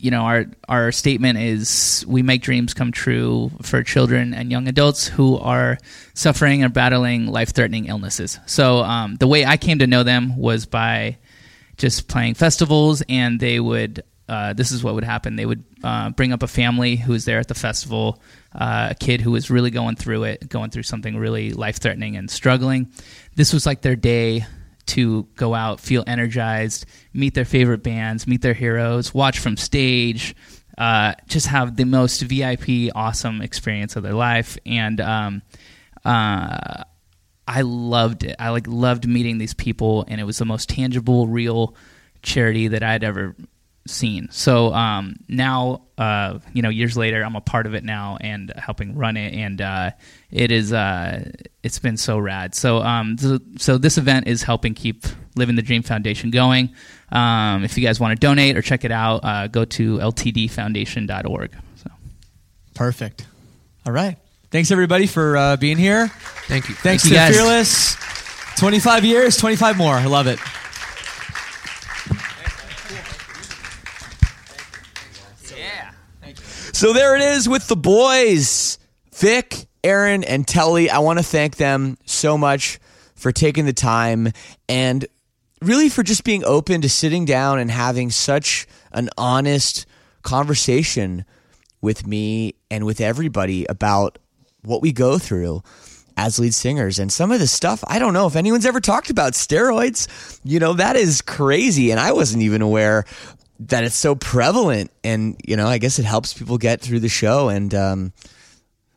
you know our our statement is we make dreams come true for children and young adults who are suffering or battling life threatening illnesses. So um, the way I came to know them was by just playing festivals, and they would. Uh, this is what would happen. They would uh, bring up a family who was there at the festival, uh, a kid who was really going through it, going through something really life threatening and struggling. This was like their day to go out, feel energized, meet their favorite bands, meet their heroes, watch from stage, uh, just have the most VIP, awesome experience of their life. And um, uh, I loved it. I like loved meeting these people, and it was the most tangible, real charity that I'd ever seen. So um, now, uh, you know, years later, I'm a part of it now and helping run it, and uh, it is uh, it's been so rad. So um, th- so this event is helping keep Living the Dream Foundation going. Um, if you guys want to donate or check it out, uh, go to ltdfoundation.org. So. Perfect. All right. Thanks everybody for uh, being here. Thank you. Thanks Thank you, to guys. Fearless. 25 years, 25 more. I love it. So there it is with the boys, Vic, Aaron, and Telle. I want to thank them so much for taking the time and really for just being open to sitting down and having such an honest conversation with me and with everybody about what we go through as lead singers and some of the stuff I don't know if anyone's ever talked about steroids you know that is crazy and I wasn't even aware that it's so prevalent and you know I guess it helps people get through the show and um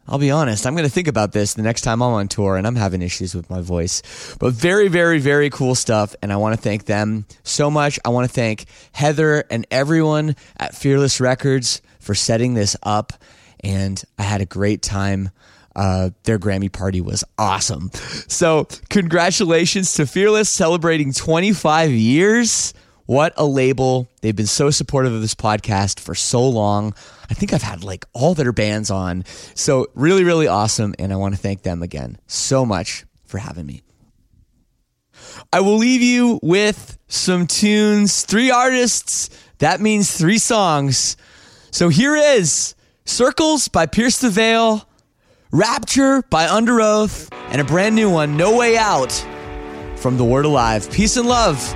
I'll be honest, I'm going to think about this the next time I'm on tour and I'm having issues with my voice. But very, very, very cool stuff. And I want to thank them so much. I want to thank Heather and everyone at Fearless Records for setting this up. And I had a great time. Uh, their Grammy party was awesome. So, congratulations to Fearless celebrating 25 years. What a label. They've been so supportive of this podcast for so long. I think I've had like all their bands on. So, really, really awesome. And I want to thank them again so much for having me. I will leave you with some tunes, three artists. That means three songs. So, here is Circles by Pierce the Veil, Rapture by Underoath, and a brand new one, No Way Out from The Word Alive. Peace and love